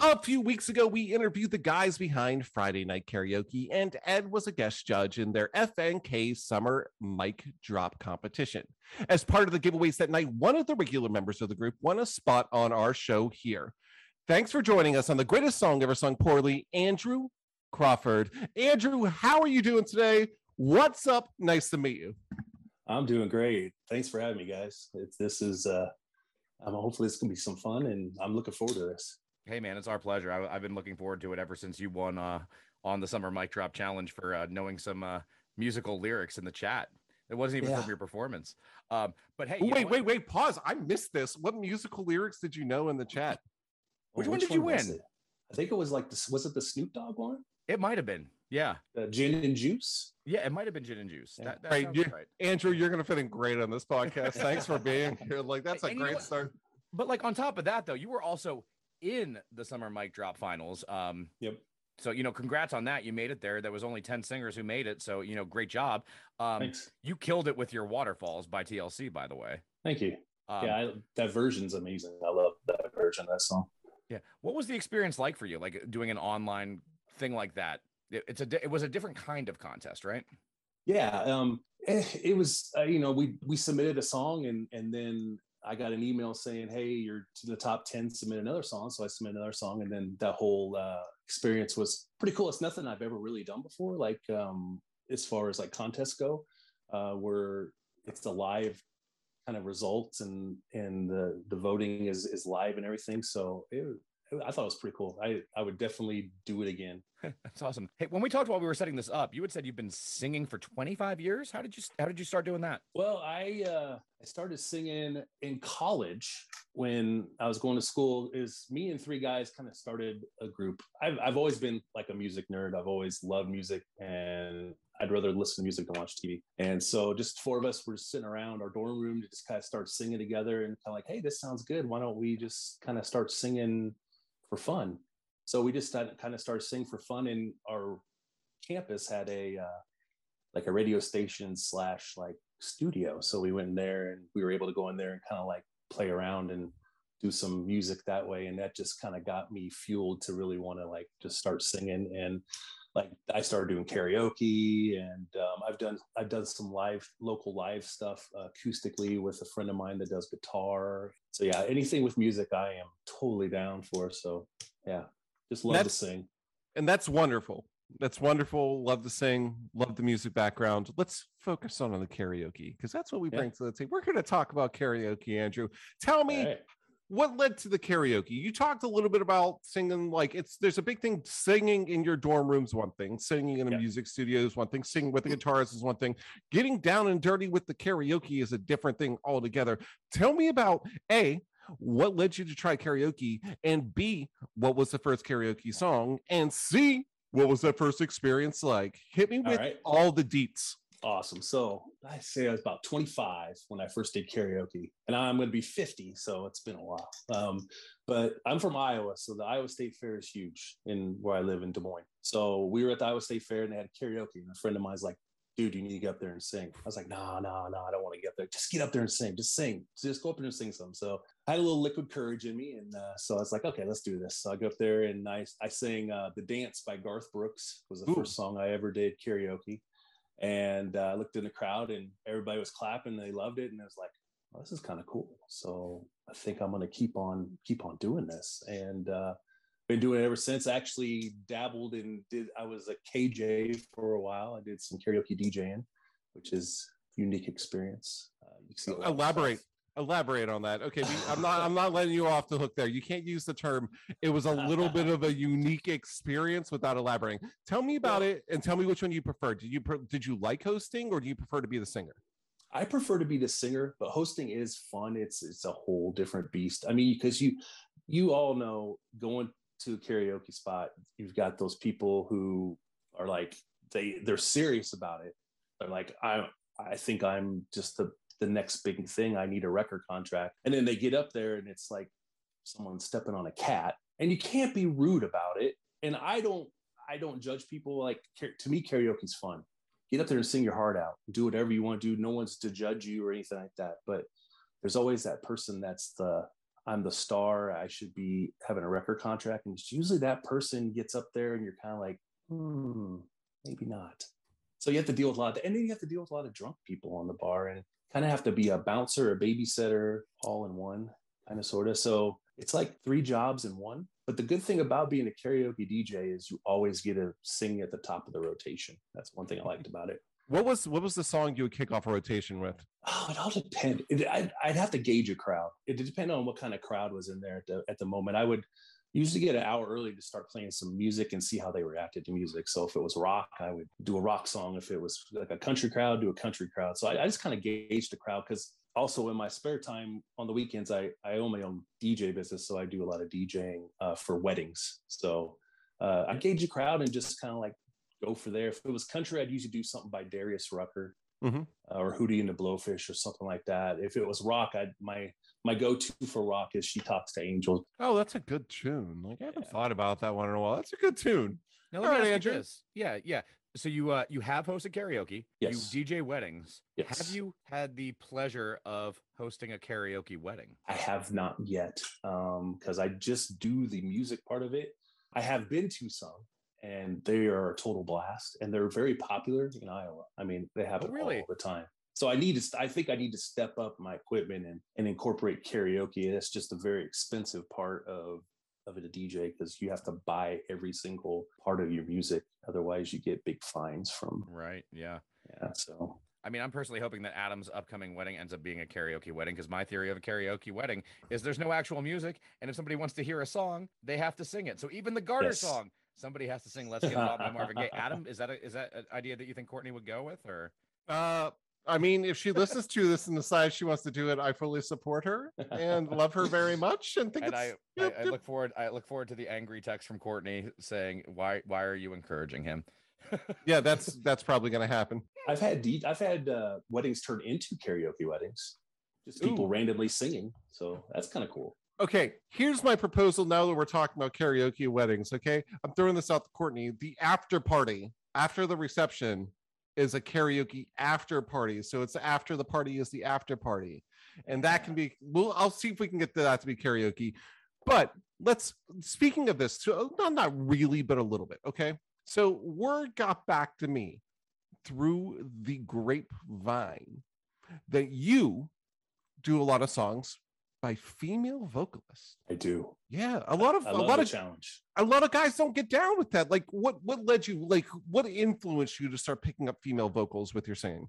A few weeks ago, we interviewed the guys behind Friday Night Karaoke, and Ed was a guest judge in their FNK Summer Mic Drop competition. As part of the giveaways that night, one of the regular members of the group won a spot on our show here. Thanks for joining us on the greatest song ever sung poorly, Andrew Crawford. Andrew, how are you doing today? What's up? Nice to meet you. I'm doing great. Thanks for having me, guys. It's, this is, uh, um, hopefully, it's gonna be some fun, and I'm looking forward to this. hey man it's our pleasure I, i've been looking forward to it ever since you won uh, on the summer mic drop challenge for uh, knowing some uh, musical lyrics in the chat it wasn't even Yeah. from your performance um, but hey you know wait, wait, wait, pause. I missed this. What musical lyrics did you know in the chat? Which Oh, one did you win? I think it was like this. Was it the Snoop Dogg one? It might have been yeah The gin and juice. yeah it might have been gin and juice Yeah. that, that Right, sounds you- right Andrew, you're going to fit in great on this podcast. Thanks for being here. Like, that's a And you know great start. But like on top of that, though, you were also in the summer mic drop finals. Um, Yep. so you know, congrats on that. You made it there. There was only ten singers who made it. So you know, great job. Um, Thanks. you killed it with your waterfalls by TLC, by the way. Thank you. Um, yeah, I, that version's amazing. I love that version of that song. yeah. What was the experience like for you? Like doing an online thing like that. It, it's a it was a different kind of contest, right? Yeah, um, eh, it was. Uh, you know, we we submitted a song, and and then I got an email saying, "Hey, you're to the top ten. Submit another song." So I submitted another song, and then that whole uh, experience was pretty cool. It's nothing I've ever really done before. Like um, as far as like contests go, uh, where it's the live kind of results and and the the voting is is live and everything. So it, I thought it was pretty cool. I I would definitely do it again. That's awesome. Hey, when we talked while we were setting this up, you had said you've been singing for 25 years. How did you how did you start doing that? Well, I uh, I started singing in college when I was going to school. Is me and three guys kind of started a group. I've I've always been like a music nerd. I've always loved music, and I'd rather listen to music than watch TV. And so, just four of us were sitting around our dorm room to just kind of start singing together, and kind of like, hey, this sounds good. Why don't we just kind of start singing for fun? So we just kind of started singing for fun, and our campus had a uh, like a radio station slash like studio. So we went in there and we were able to go in there and kind of like play around and do some music that way. And that just kind of got me fueled to really want to like just start singing. And like I started doing karaoke and um, I've done I've done some live local live stuff uh, acoustically with a friend of mine that does guitar. So yeah, anything with music I am totally down for. So yeah, just love to sing. And that's wonderful. That's wonderful. Love to sing. Love the music background. Let's focus on the karaoke because that's what we Yeah. bring to the table. We're going to talk about karaoke, Andrew. Tell me right. What led to the karaoke. You talked a little bit about singing. Like it's there's a big thing. Singing in your dorm room's one thing. Singing in a Yeah. music studio is one thing. Singing with the guitarist is one thing. Getting down and dirty with the karaoke is a different thing altogether. Tell me about a what led you to try karaoke and b what was the first karaoke song and c what was that first experience like hit me with right. all the deets Awesome. So I say I was about 25 when I first did karaoke, and I'm going to be 50, so it's been a while. Um, but I'm from Iowa, so the Iowa State Fair is huge in where I live in Des Moines. So we were at the Iowa State Fair and they had karaoke, and a friend of mine's like, dude, you need to get up there and sing. I was like, no, no, no, I don't want to get up there. Just get up there and sing. Just sing. Just go up there and sing some. So I had a little liquid courage in me. And uh, so I was like, okay, let's do this. So I go up there and I, I sang uh, The Dance by Garth Brooks was the Ooh. first song I ever did karaoke. And uh, I looked in the crowd and everybody was clapping. They loved it. And I was like, well, this is kind of cool. So I think I'm going to keep on, keep on doing this. And, uh, been doing it ever since. I actually dabbled and did. I was a KJ for a while. I did some karaoke DJing, which is unique experience. Uh, you see elaborate elaborate on that okay i'm not i'm not letting you off the hook there you can't use the term it was a little bit of a unique experience without elaborating tell me about it and tell me which one you prefer did you did you like hosting or do you prefer to be the singer I prefer to be the singer, but hosting is fun. It's it's a whole different beast. I mean, because you you all know going to a karaoke spot, you've got those people who are like they they're serious about it. They're like, I I think I'm just the the next big thing. I need a record contract. And then they get up there and it's like someone stepping on a cat. And you can't be rude about it. And I don't I don't judge people like to me karaoke's fun. Get up there and sing your heart out. Do whatever you want to do. No one's to judge you or anything like that. But there's always that person that's the I'm the star. I should be having a record contract. And usually that person gets up there and you're kind of like, hmm, maybe not. So you have to deal with a lot of, and then you have to deal with a lot of drunk people on the bar and kind of have to be a bouncer, a babysitter, all in one kind of sort of. So it's like three jobs in one. But the good thing about being a karaoke DJ is you always get to sing at the top of the rotation. That's one thing I liked about it. What was what was the song you would kick off a rotation with? Oh, it all depend. It, I'd, I'd have to gauge a crowd. It depend on what kind of crowd was in there at the, at the moment. I would usually get an hour early to start playing some music and see how they reacted to music. So if it was rock, I would do a rock song. If it was like a country crowd, do a country crowd. So I, I just kind of gauge the crowd because also in my spare time on the weekends, I, I own my own DJ business. So I do a lot of DJing uh, for weddings. So uh, I gauge a crowd and just kind of like go for there. If it was country, I'd usually do something by Darius Rucker mm-hmm. uh, or Hootie and the Blowfish or something like that. If it was rock, I my my go-to for rock is "She Talks to Angels." Oh, that's a good tune. Like I haven't yeah. thought about that one in a while. That's a good tune. Now, let All right, Andrew. This. Yeah, yeah. So you uh you have hosted karaoke. Yes. You DJ weddings. Yes. Have you had the pleasure of hosting a karaoke wedding? I have not yet, um, because I just do the music part of it. I have been to some, and they are a total blast and they're very popular in Iowa. I mean, they happen oh, really? all the time. So I need to, I think I need to step up my equipment and, and incorporate karaoke. That's just a very expensive part of, of it, a DJ, because you have to buy every single part of your music. Otherwise you get big fines from. Right. Yeah. Yeah. So I mean, I'm personally hoping that Adam's upcoming wedding ends up being a karaoke wedding because my theory of a karaoke wedding is there's no actual music. And if somebody wants to hear a song, they have to sing it. So even the garter yes. song, somebody has to sing "Let's Get It On" by Marvin Gaye. Adam, is that a, is that an idea that you think Courtney would go with, or? Uh, I mean, if she listens to this and decides she wants to do it, I fully support her and love her very much, and think. And I, I, I, look forward. I look forward to the angry text from Courtney saying, "Why, why are you encouraging him?" yeah, that's that's probably going to happen. I've had de- I've had uh, weddings turn into karaoke weddings, just people Ooh. randomly singing. So that's kind of cool okay, here's my proposal now that we're talking about karaoke weddings. Okay. I'm throwing this out to Courtney. The after party after the reception is a karaoke after party. So it's after the party is the after party. And that can be, well, I'll see if we can get that to be karaoke. But let's, speaking of this, so not, not really, but a little bit. Okay. So word got back to me through the grapevine that you do a lot of songs by female vocalists. I do. Yeah, a lot of a lot of challenge. A lot of guys don't get down with that. Like, what what led you? Like, what influenced you to start picking up female vocals with your singing?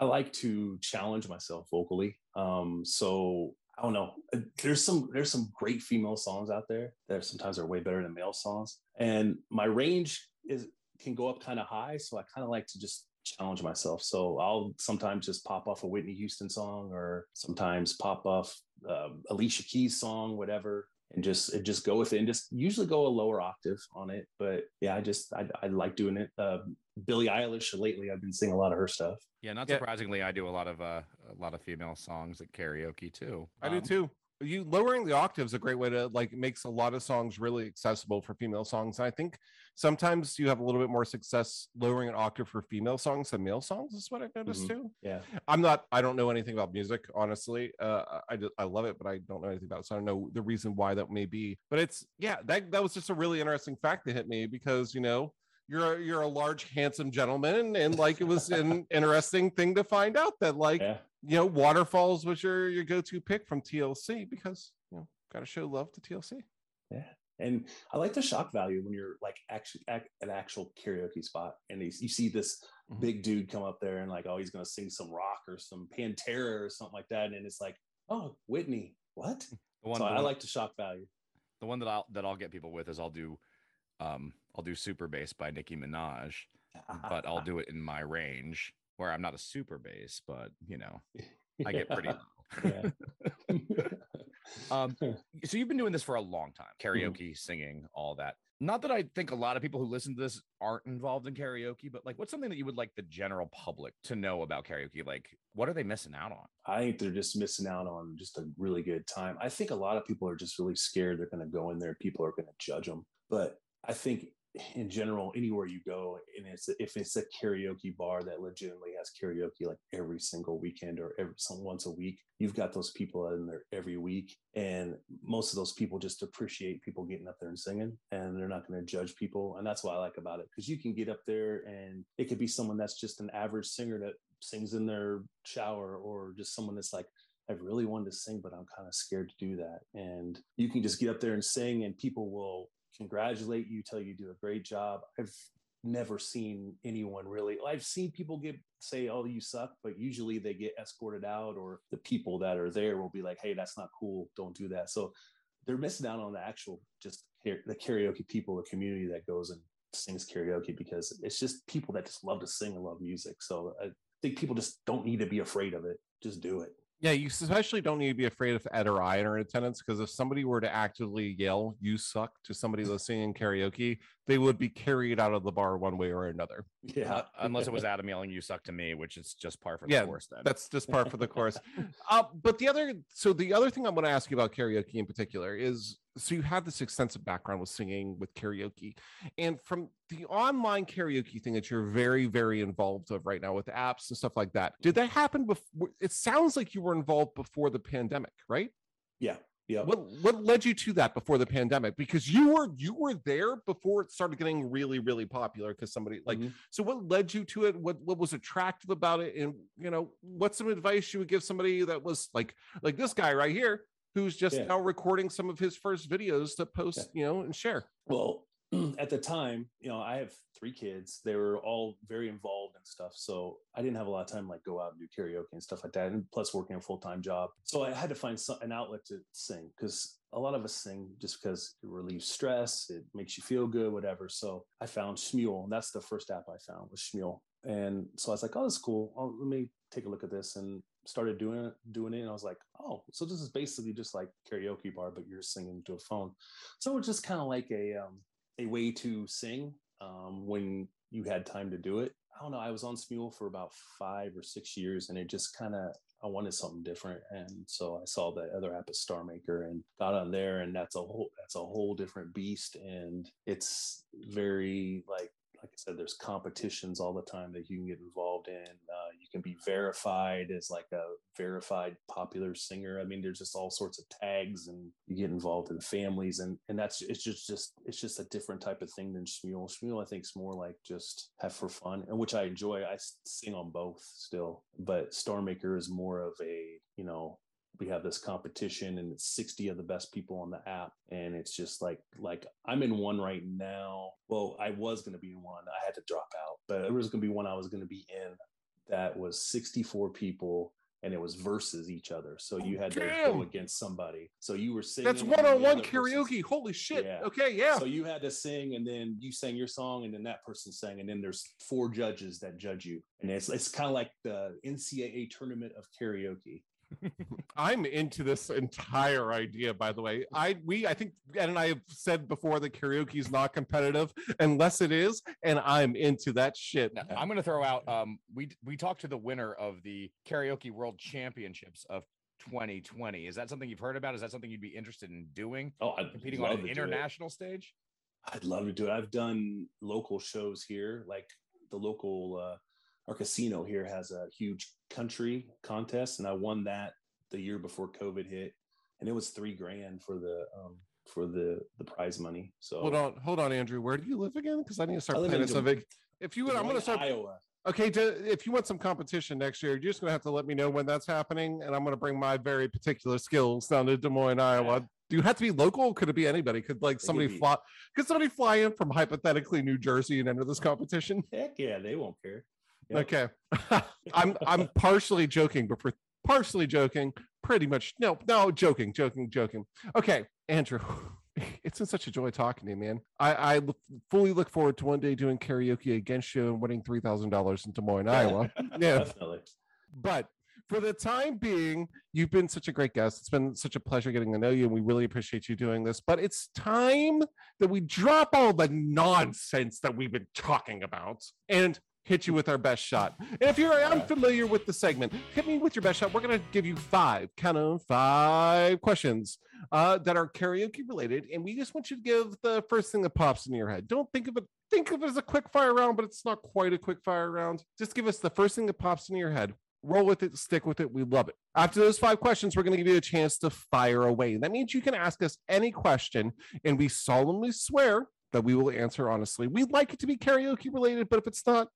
I like to challenge myself vocally. Um, so I don't know. Uh, there's some there's some great female songs out there that sometimes are way better than male songs, and my range is can go up kind of high. So I kind of like to just challenge myself. So I'll sometimes just pop off a Whitney Houston song or sometimes pop off um, Alicia Keys song, whatever, and just and just go with it and just usually go a lower octave on it. But yeah, I just I, I like doing it. Uh, Billie Eilish. Lately, I've been singing a lot of her stuff. Yeah, not Yeah. surprisingly, I do a lot of uh, a lot of female songs at karaoke too. I do Um, too. You lowering the octave is a great way to like makes a lot of songs really accessible for female songs. And I think sometimes you have a little bit more success lowering an octave for female songs than male songs. Is what I've noticed Mhm. too. Yeah, I'm not. I don't know anything about music, honestly. Uh, I just, I love it, but I don't know anything about it, so I don't know the reason why that may be. But it's yeah, that that was just a really interesting fact that hit me because you know you're a, you're a large, handsome gentleman, and like it was an interesting thing to find out that like yeah, you know Waterfalls was your your go to pick from TLC because you know got to show love to TLC. Yeah, and I like the shock value when you're like actually at an actual karaoke spot and you, you see this Mhm. big dude come up there and like, oh, he's gonna sing some rock or some Pantera or something like that, and it's like, oh, Whitney, what? The one, so the I one- like the shock value. the one that I'll that I'll get people with is I'll do um I'll do Super Bass by Nicki Minaj, but I'll do it in my range where I'm not a super bass, but you know, I get pretty low. Um, so you've been doing this for a long time Mm-hmm. karaoke singing all that not that i think a lot of people who listen to this aren't involved in karaoke but like what's something that you would like the general public to know about karaoke like what are they missing out on I think they're just missing out on just a really good time. I think a lot of people are just really scared they're going to go in there, people are going to judge them. But I think in general, anywhere you go, and it's if it's a karaoke bar that legitimately has karaoke like every single weekend or every some once a week, you've got those people in there every week, and most of those people just appreciate people getting up there and singing, and they're not going to judge people, and that's what I like about it because you can get up there and it could be someone that's just an average singer that sings in their shower or just someone that's like I've really wanted to sing but i'm kind of scared to do that and you can just get up there and sing and people will congratulate you tell you do a great job i've never seen anyone really i've seen people get say oh you suck but usually they get escorted out or the people that are there will be like hey that's not cool don't do that so they're missing out on the actual just the karaoke people the community that goes and sings karaoke because it's just people that just love to sing and love music so I, think people just don't need to be afraid of it. Just do it. Yeah, you especially don't need to be afraid if Ed or I are in attendance because if somebody were to actively yell "you suck" to somebody that's singing karaoke, they would be carried out of the bar one way or another. Yeah, Uh, unless it was adam yelling you suck to me which is just par for the Yeah, course then That's just par for the course. Uh, but the other, so the other thing I'm going to ask you about karaoke in particular is, so you have this extensive background with singing with karaoke, and from the online karaoke thing that you're very, very involved of right now with apps and stuff like that. Did that happen before? It sounds like you were involved before the pandemic, right? yeah, yeah. What what led you to that before the pandemic? Because you were you were there before it started getting really, really popular. Because somebody like Mhm. so what led you to it? What what was attractive about it? And you know, what's some advice you would give somebody that was like like this guy right here, who's just Yeah. now recording some of his first videos to post, you know, and share. Well, at the time, you know, I have three kids. They were all very involved and stuff. So I didn't have a lot of time like go out and do karaoke and stuff like that. And plus working a full time job. So I had to find some, an outlet to sing because a lot of us sing just because it relieves stress, it makes you feel good, whatever. So I found Smule. and that's the first app I found was Smule. And so I was like, oh, that's cool. Oh, let me take a look at this and started doing it, doing it. And I was like, oh, so this is basically just like karaoke bar, but you're singing to a phone. So it's just kind of like a um, a way to sing um, when you had time to do it. I don't know. I was on Smule for about five or six years, and it just kind of I wanted something different, and so I saw the other app is StarMaker and got on there, and that's a whole that's a whole different beast, and it's very like like I said, there's competitions all the time that you can get involved in. Uh, you can be verified as like a verified popular singer. I mean, there's just all sorts of tags, and you get involved in families, and and that's it's just just it's just a different type of thing than Smule. Smule, I think, is more like just have for fun, and which I enjoy. I sing on both still, but StarMaker is more of a you know we have this competition and it's 60 of the best people on the app and it's just like like i'm in one right now well i was going to be in one i had to drop out but it was going to be one i was going to be in that was 64 people and it was versus each other so you had to go against somebody so you were singing That's one on one person- karaoke. Holy shit. Yeah. Okay, yeah. so you had to sing, and then you sang your song, and then that person sang, and then there's four judges that judge you, and it's it's kind of like the NCAA tournament of karaoke. I'm into this entire idea, by the way. I we I think Ed and I have said before that karaoke is not competitive unless it is, and I'm into that shit. Now, I'm going to throw out. Um, we we talked to the winner of the karaoke world championships of 2020. Is that something you've heard about? Is that something you'd be interested in doing? Oh, I'd Competing on an do it. international stage? I'd love to do it. I've done local shows here, like the local uh, our casino here has a huge country contest, and I won that the year before COVID hit, and it was three grand for the um, for the the prize money. So Hold on, hold on, Andrew. Where do you live again? Because I need to start planning something. If you would, Des I'm going to start. Iowa. Okay, to, if you want some competition next year, you're just going to have to let me know when that's happening, and I'm going to bring my very particular skills down to Des Moines, Iowa. Yeah. Do you have to be local? Could it be anybody? Could like somebody be. fly? Could somebody fly in from hypothetically New Jersey and enter this competition? Heck yeah, they won't care. Yep. Okay, I'm I'm partially joking, but for partially joking, pretty much no, no, joking, joking, joking. Okay, Andrew, it's been such a joy talking to you, man. I I fully look forward to one day doing karaoke against you and winning three thousand dollars in Des Moines, Iowa. Yeah, definitely. but for the time being, you've been such a great guest. It's been such a pleasure getting to know you, and we really appreciate you doing this. But it's time that we drop all the nonsense that we've been talking about and hit you with our best shot. And if you're unfamiliar with the segment, hit me with your best shot. We're going to give you five, count on five questions uh, that are karaoke related. And we just want you to give the first thing that pops into your head. Don't think of it. Think of it as a quick fire round, but it's not quite a quick fire round. Just give us the first thing that pops into your head roll with it, stick with it. We love it. After those five questions, we're going to give you a chance to fire away. That means you can ask us any question, and we solemnly swear that we will answer honestly. We'd like it to be karaoke related, but if it's not,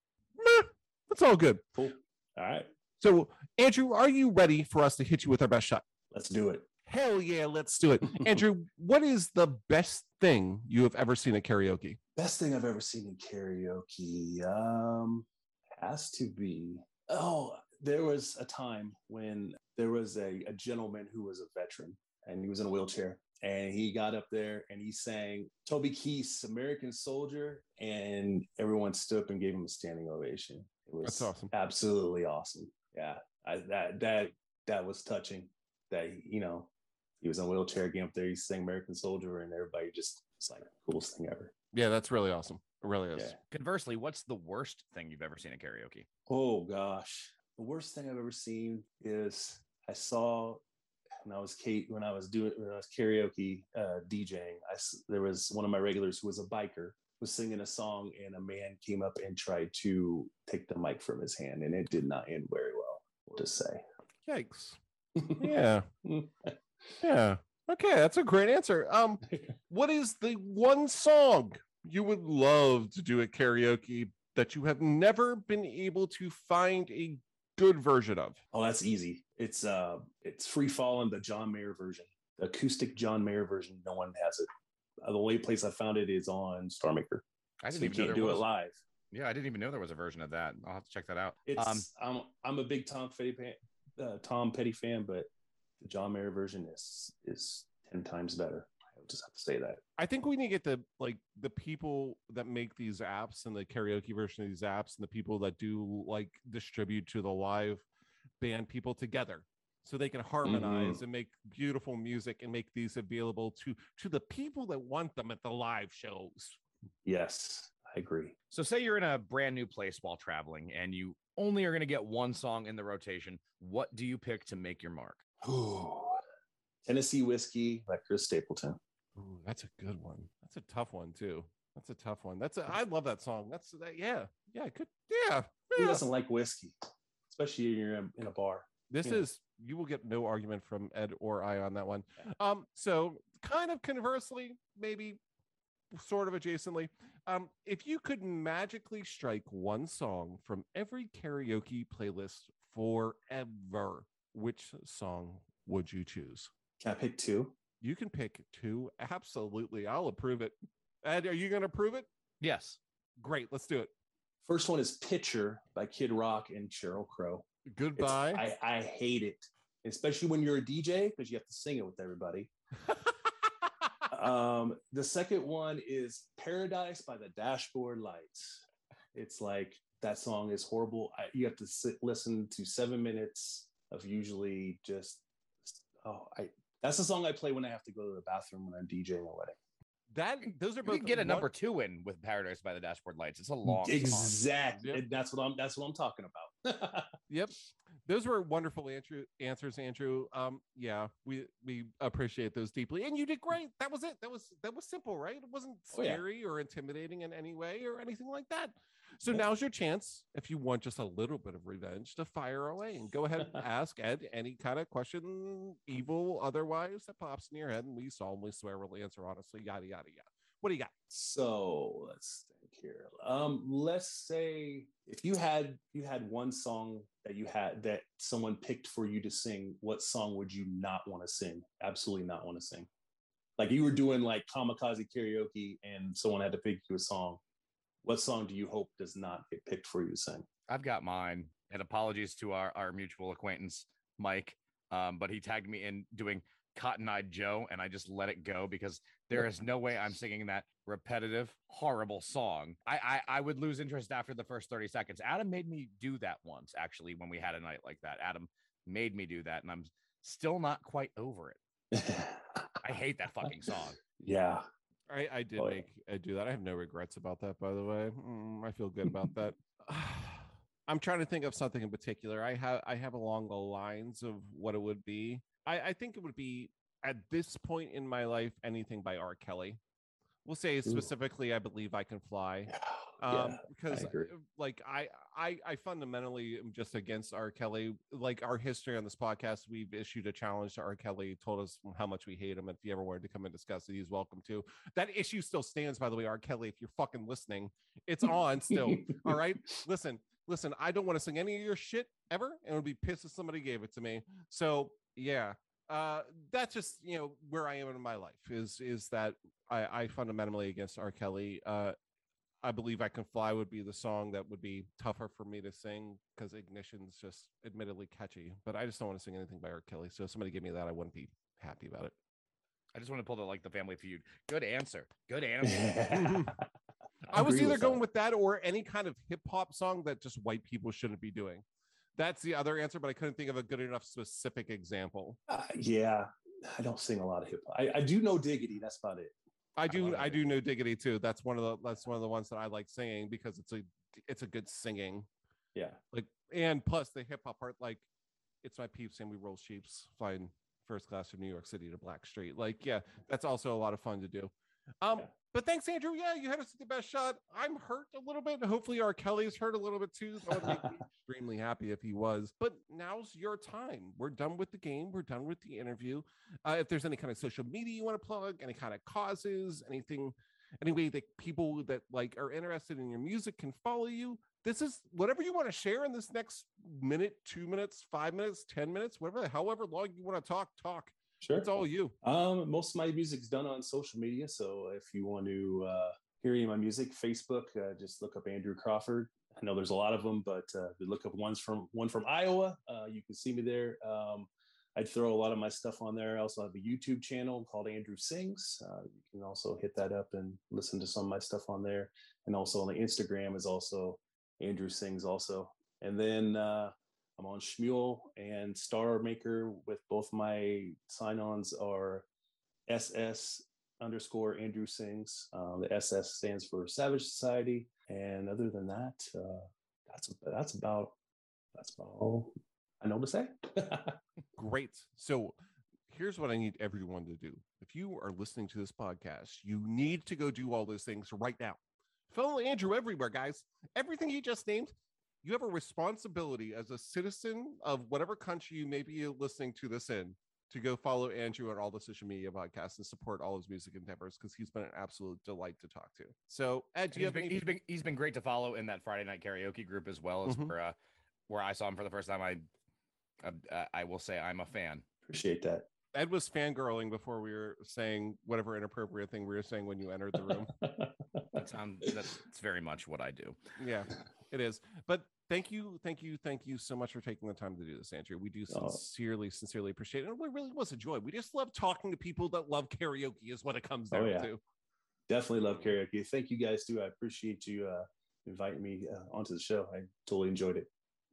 that's all good. Cool. All right, So, Andrew, are you ready for us to hit you with our best shot? let's do it. Hell yeah, let's do it. Andrew, what is the best thing you have ever seen at karaoke? Best thing I've ever seen in karaoke um, has to be. Oh, there was a time when there was a, a gentleman who was a veteran and he was in a wheelchair and he got up there and he sang Toby Keith's American Soldier and everyone stood up and gave him a standing ovation. It was That's awesome. absolutely awesome. Yeah, I, that that that was touching. That you know he was in a wheelchair, getting up there, he sang American Soldier, and everybody just it's like coolest thing ever. Yeah, that's really awesome. It really is. Yeah. Conversely, what's the worst thing you've ever seen at karaoke? Oh gosh, the worst thing I've ever seen is I saw when I was Kate when I was doing when I was karaoke uh, DJing. I there was one of my regulars who was a biker was singing a song and a man came up and tried to take the mic from his hand and it did not end very well. We'll say. Yikes. Yeah. Yeah. Okay, that's a great answer. Um, what is the one song you would love to do at karaoke that you have never been able to find a good version of? oh, that's easy. It's uh, it's free falling the John Mayer version, the acoustic John Mayer version. No one has it. The only place I found it is on StarMaker. I So didn't you even know can't there do was. it live. Yeah, I didn't even know there was a version of that. I'll have to check that out. It's Um, I'm I'm a big Tom Petty fan, uh, Tom Petty fan, but the John Mayer version is is ten times better. I just have to say that. I think we need to get the like the people that make these apps and the karaoke version of these apps and the people that do like distribute to the live band people together so they can mm-hmm. harmonize and make beautiful music and make these available to to the people that want them at the live shows. Yes, I agree. So, say you're in a brand new place while traveling and you only are going to get one song in the rotation. What do you pick to make your mark? Tennessee whiskey by Chris Stapleton. Ooh, that's a good one. That's a tough one too. That's a tough one. That's a, I love that song. That's that, yeah, yeah. I could yeah. Who doesn't like whiskey, especially when you're in, in a bar? This Yeah. is you will get no argument from Ed or I on that one. Um, so kind of conversely, maybe sort of adjacently, um, if you could magically strike one song from every karaoke playlist forever, which song would you choose? Can I pick two? You can pick two. Absolutely. I'll approve it. Ed, are you going to approve it? Yes. Great. Let's do it. First one is Picture by Kid Rock and Sheryl Crow. It's- Goodbye. I, I hate it, especially when you're a DJ because you have to sing it with everybody. Um, the second one is Paradise by the Dashboard Lights. It's like that song is horrible. I, you have to sit, listen to seven minutes of usually just oh I that's the song I play when I have to go to the bathroom when I'm DJing a wedding. That those are You both can get a one- number two in with Paradise by the Dashboard Lights. It's a long song. Exactly. Yep. That's what I'm that's what I'm talking about. Yep, those were wonderful answer, answers, Andrew. Um, yeah, we we appreciate those deeply, and you did great. That was it. That was that was simple, right? It wasn't Oh, yeah. scary or intimidating in any way or anything like that. So now's your chance, if you want just a little bit of revenge, to fire away and go ahead and ask Ed any kind of question, evil, otherwise, that pops in your head, and we solemnly swear we'll answer honestly. Yada yada yada. What do you got? so let's think here. Um, let's say if you had you had one song that you had that someone picked for you to sing, what song would you not want to sing? Absolutely not want to sing. Like you were doing like kamikaze karaoke and someone had to pick you a song. What song do you hope does not get picked for you to sing? I've got mine. And apologies to our, our mutual acquaintance, Mike. Um, but he tagged me in doing Cotton Eyed Joe, and I just let it go because there is no way I'm singing that repetitive, horrible song. I, I I would lose interest after the first 30 seconds. Adam made me do that once, actually, when we had a night like that. Adam made me do that, and I'm still not quite over it. I hate that fucking song. yeah. I, I did Oh, yeah. make I do that. I have no regrets about that, by the way. Mm, I feel good about that. I'm trying to think of something in particular. I have I have along the lines of what it would be. I, I think it would be at this point in my life anything by R. Kelly. We'll say specifically, I believe I can fly. Um, yeah. because agree. uh, like I, I I fundamentally am just against R. Kelly. Like our history on this podcast, we've issued a challenge to R. Kelly, told us how much we hate him. If you ever wanted to come and discuss it, he's welcome to. That issue still stands, by the way, R. Kelly. If you're fucking listening, it's on still. All right. Listen, listen, I don't want to sing any of your shit ever, and it would be pissed if somebody gave it to me. So yeah. Uh, that's just you know where I am in my life is is that I, I fundamentally against R. Kelly. Uh, I believe I Can Fly would be the song that would be tougher for me to sing because Ignition's just admittedly catchy, but I just don't want to sing anything by R. Kelly. So if somebody give me that, I wouldn't be happy about it. I just want to pull the like the family feud. Good answer. Good answer. I was either with going that. with that or any kind of hip hop song that just white people shouldn't be doing. That's the other answer, but I couldn't think of a good enough specific example. Uh, yeah, I don't sing a lot of hip hop. I, I do No Diggity. That's about it. I do love I do No Diggity too. That's one of the that's one of the ones that I like singing because it's a it's a good singing. Yeah. like and plus the hip hop part like it's my peeps and we roll sheeps flying first class from new york city to Blackstreet like yeah that's also a lot of fun to do um Yeah. But thanks andrew. Yeah you had us the best shot. I'm hurt a little bit. Hopefully R. Kelly's hurt a little bit too. That would make me extremely happy if he was. But now's your time. We're done with the game. We're done with the interview. Uh, if there's any kind of social media you want to plug any kind of causes anything any way that people that like are interested in your music can follow you this is whatever you want to share in this next minute two minutes five minutes ten minutes whatever however long you want to talk talk Sure. it's all you Um, most of my music's done on social media. So if you want to uh, hear any of my music, Facebook, uh, just look up Andrew Crawford. I know there's a lot of them, but uh, look up ones from one from Iowa, uh, you can see me there. Um, I'd throw a lot of my stuff on there. I also have a YouTube channel called Andrew Sings. Uh, you can also hit that up and listen to some of my stuff on there. And also on the Instagram is also Andrew Sings also. And then uh, I'm on Smule and StarMaker with both my sign-ons are SS underscore Andrew Sings. Um, the SS stands for Savage Society. And other than that, uh, that's that's about that's about all I know to say. great so here's what i need everyone to do if you are listening to this podcast you need to go do all those things right now follow andrew everywhere guys everything he just named you have a responsibility as a citizen of whatever country you may be listening to this in to go follow Andrew on all the social media podcasts and support all his music endeavors because he's been an absolute delight to talk to. So, Ed, do you He's have been, any? he's been he's been great to follow in that Friday night karaoke group as well as Mhm. where uh, where I saw him for the first time. I uh, I will say I'm a fan. Appreciate that. Ed was fangirling before we were saying whatever inappropriate thing we were saying when you entered the room. that's, um, that's, that's very much what I do. Yeah, it is. But thank you, thank you, thank you so much for taking the time to do this, Andrew. We do oh. sincerely, oh. sincerely appreciate it. It really was a joy. We just love talking to people that love karaoke, is what it comes oh, down oh, yeah. to. Definitely love karaoke. Thank you guys too. I appreciate you uh, inviting me uh, onto the show. I totally enjoyed it.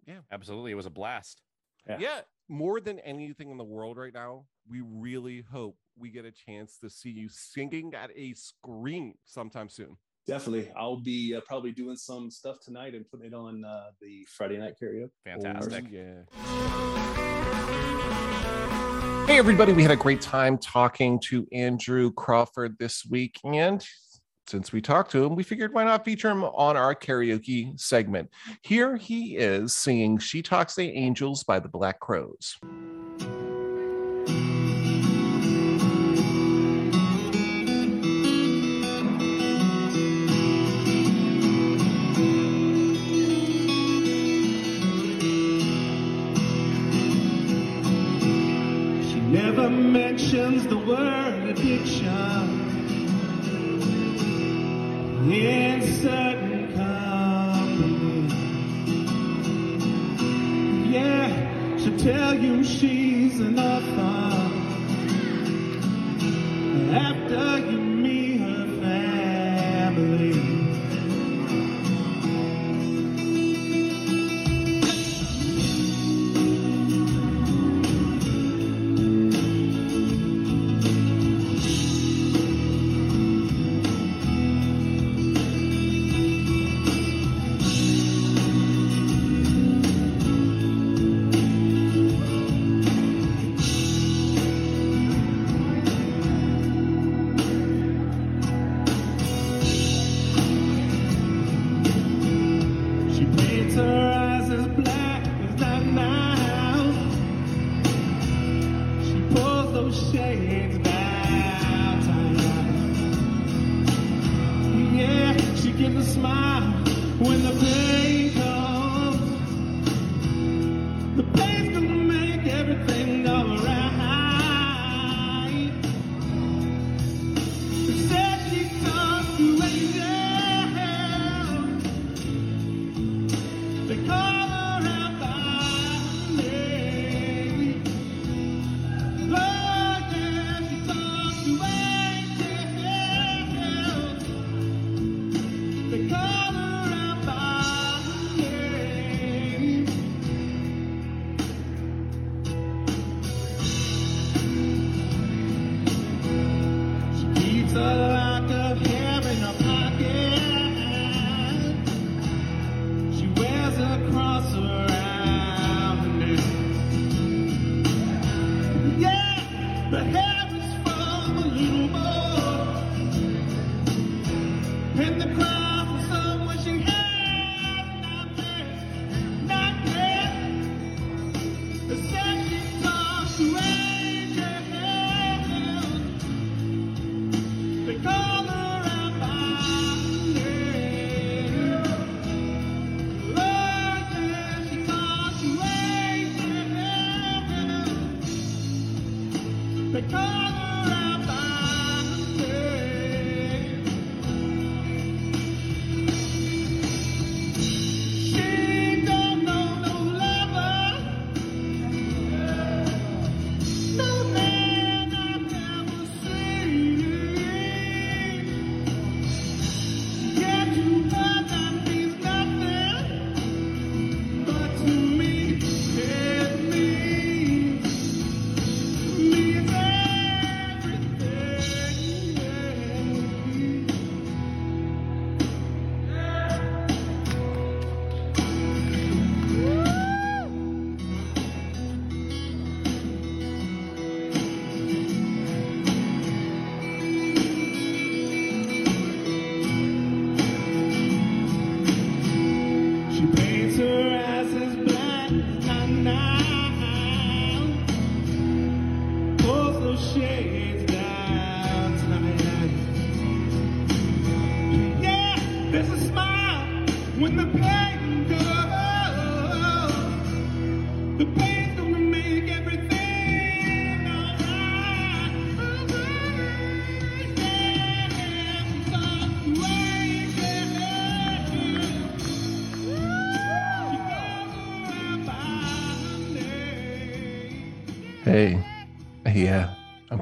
Yeah, absolutely. It was a blast. yeah, yeah more than anything in the world right now, we really hope we get a chance to see you singing at a screen sometime soon. Definitely. I'll be uh, probably doing some stuff tonight and putting it on uh, the Friday night karaoke. Fantastic. Or, yeah. Hey, everybody. We had a great time talking to Andrew Crawford this week. And since we talked to him, we figured why not feature him on our karaoke segment. Here he is singing She Talks to Angels by the Black Crowes. mentions the word addiction in certain company. Yeah, she'll tell you she's an orphan after you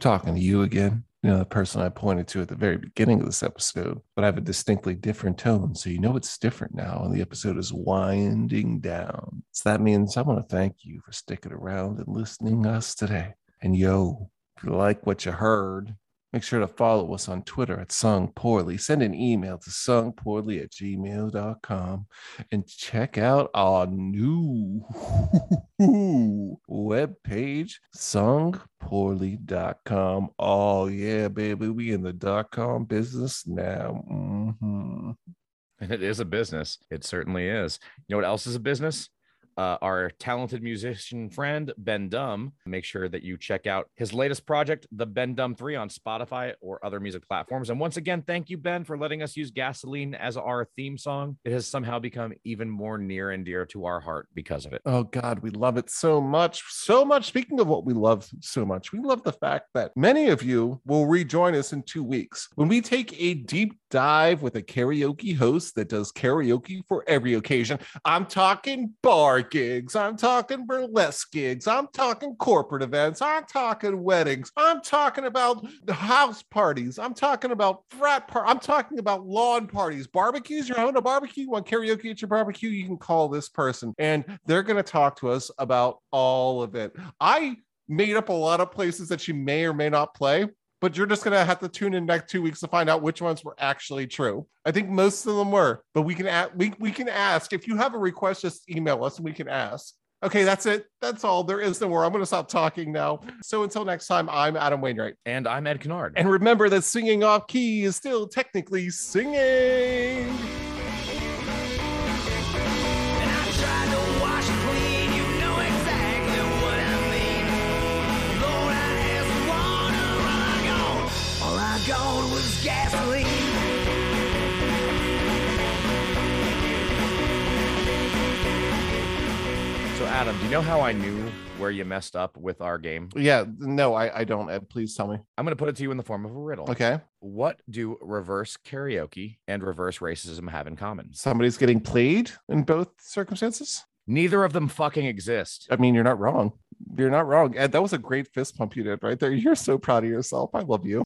talking to you again, you know, the person I pointed to at the very beginning of this episode, but I have a distinctly different tone. So you know it's different now. And the episode is winding down. So that means I want to thank you for sticking around and listening to us today. And yo, if you like what you heard, Make sure to follow us on Twitter at Sung Poorly. Send an email to sungpoorly at gmail.com and check out our new webpage, sungpoorly.com. Oh, yeah, baby. We in the dot com business now. Mhm. And it is a business. It certainly is. You know what else is a business? Uh, our talented musician friend Ben Dumm. Make sure that you check out his latest project, The Ben Dumm 3, on Spotify or other music platforms. And once again, thank you, Ben, for letting us use Gasoline as our theme song. It has somehow become even more near and dear to our heart because of it. Oh God, we love it so much. So much. Speaking of what we love so much, we love the fact that many of you will rejoin us in two weeks when we take a deep dive with a karaoke host that does karaoke for every occasion. I'm talking bar gigs, I'm talking burlesque gigs, I'm talking corporate events, I'm talking weddings, I'm talking about house parties, I'm talking about frat par, I'm talking about lawn parties, barbecues. You're having a barbecue, you want karaoke at your barbecue, you can call this person and they're going to talk to us about all of it. I made up a lot of places that you may or may not play but you're just gonna have to tune in next two weeks to find out which ones were actually true. I think most of them were, but we can a- we we can ask if you have a request, just email us and we can ask. Okay, that's it. That's all. There is no more. I'm gonna stop talking now. So until next time, I'm Adam Wainwright, And I'm Ed Kennard. and remember that singing off key is still technically singing. Adam, do you know how I knew where you messed up with our game? Yeah, no, I, I don't. Ed, please tell me. I'm going to put it to you in the form of a riddle. Okay, What do reverse karaoke and reverse racism have in common? somebody's getting played in both circumstances. Neither of them fucking exist. I mean, you're not wrong. You're not wrong. Ed, that was a great fist pump you did right there. You're so proud of yourself. I love you.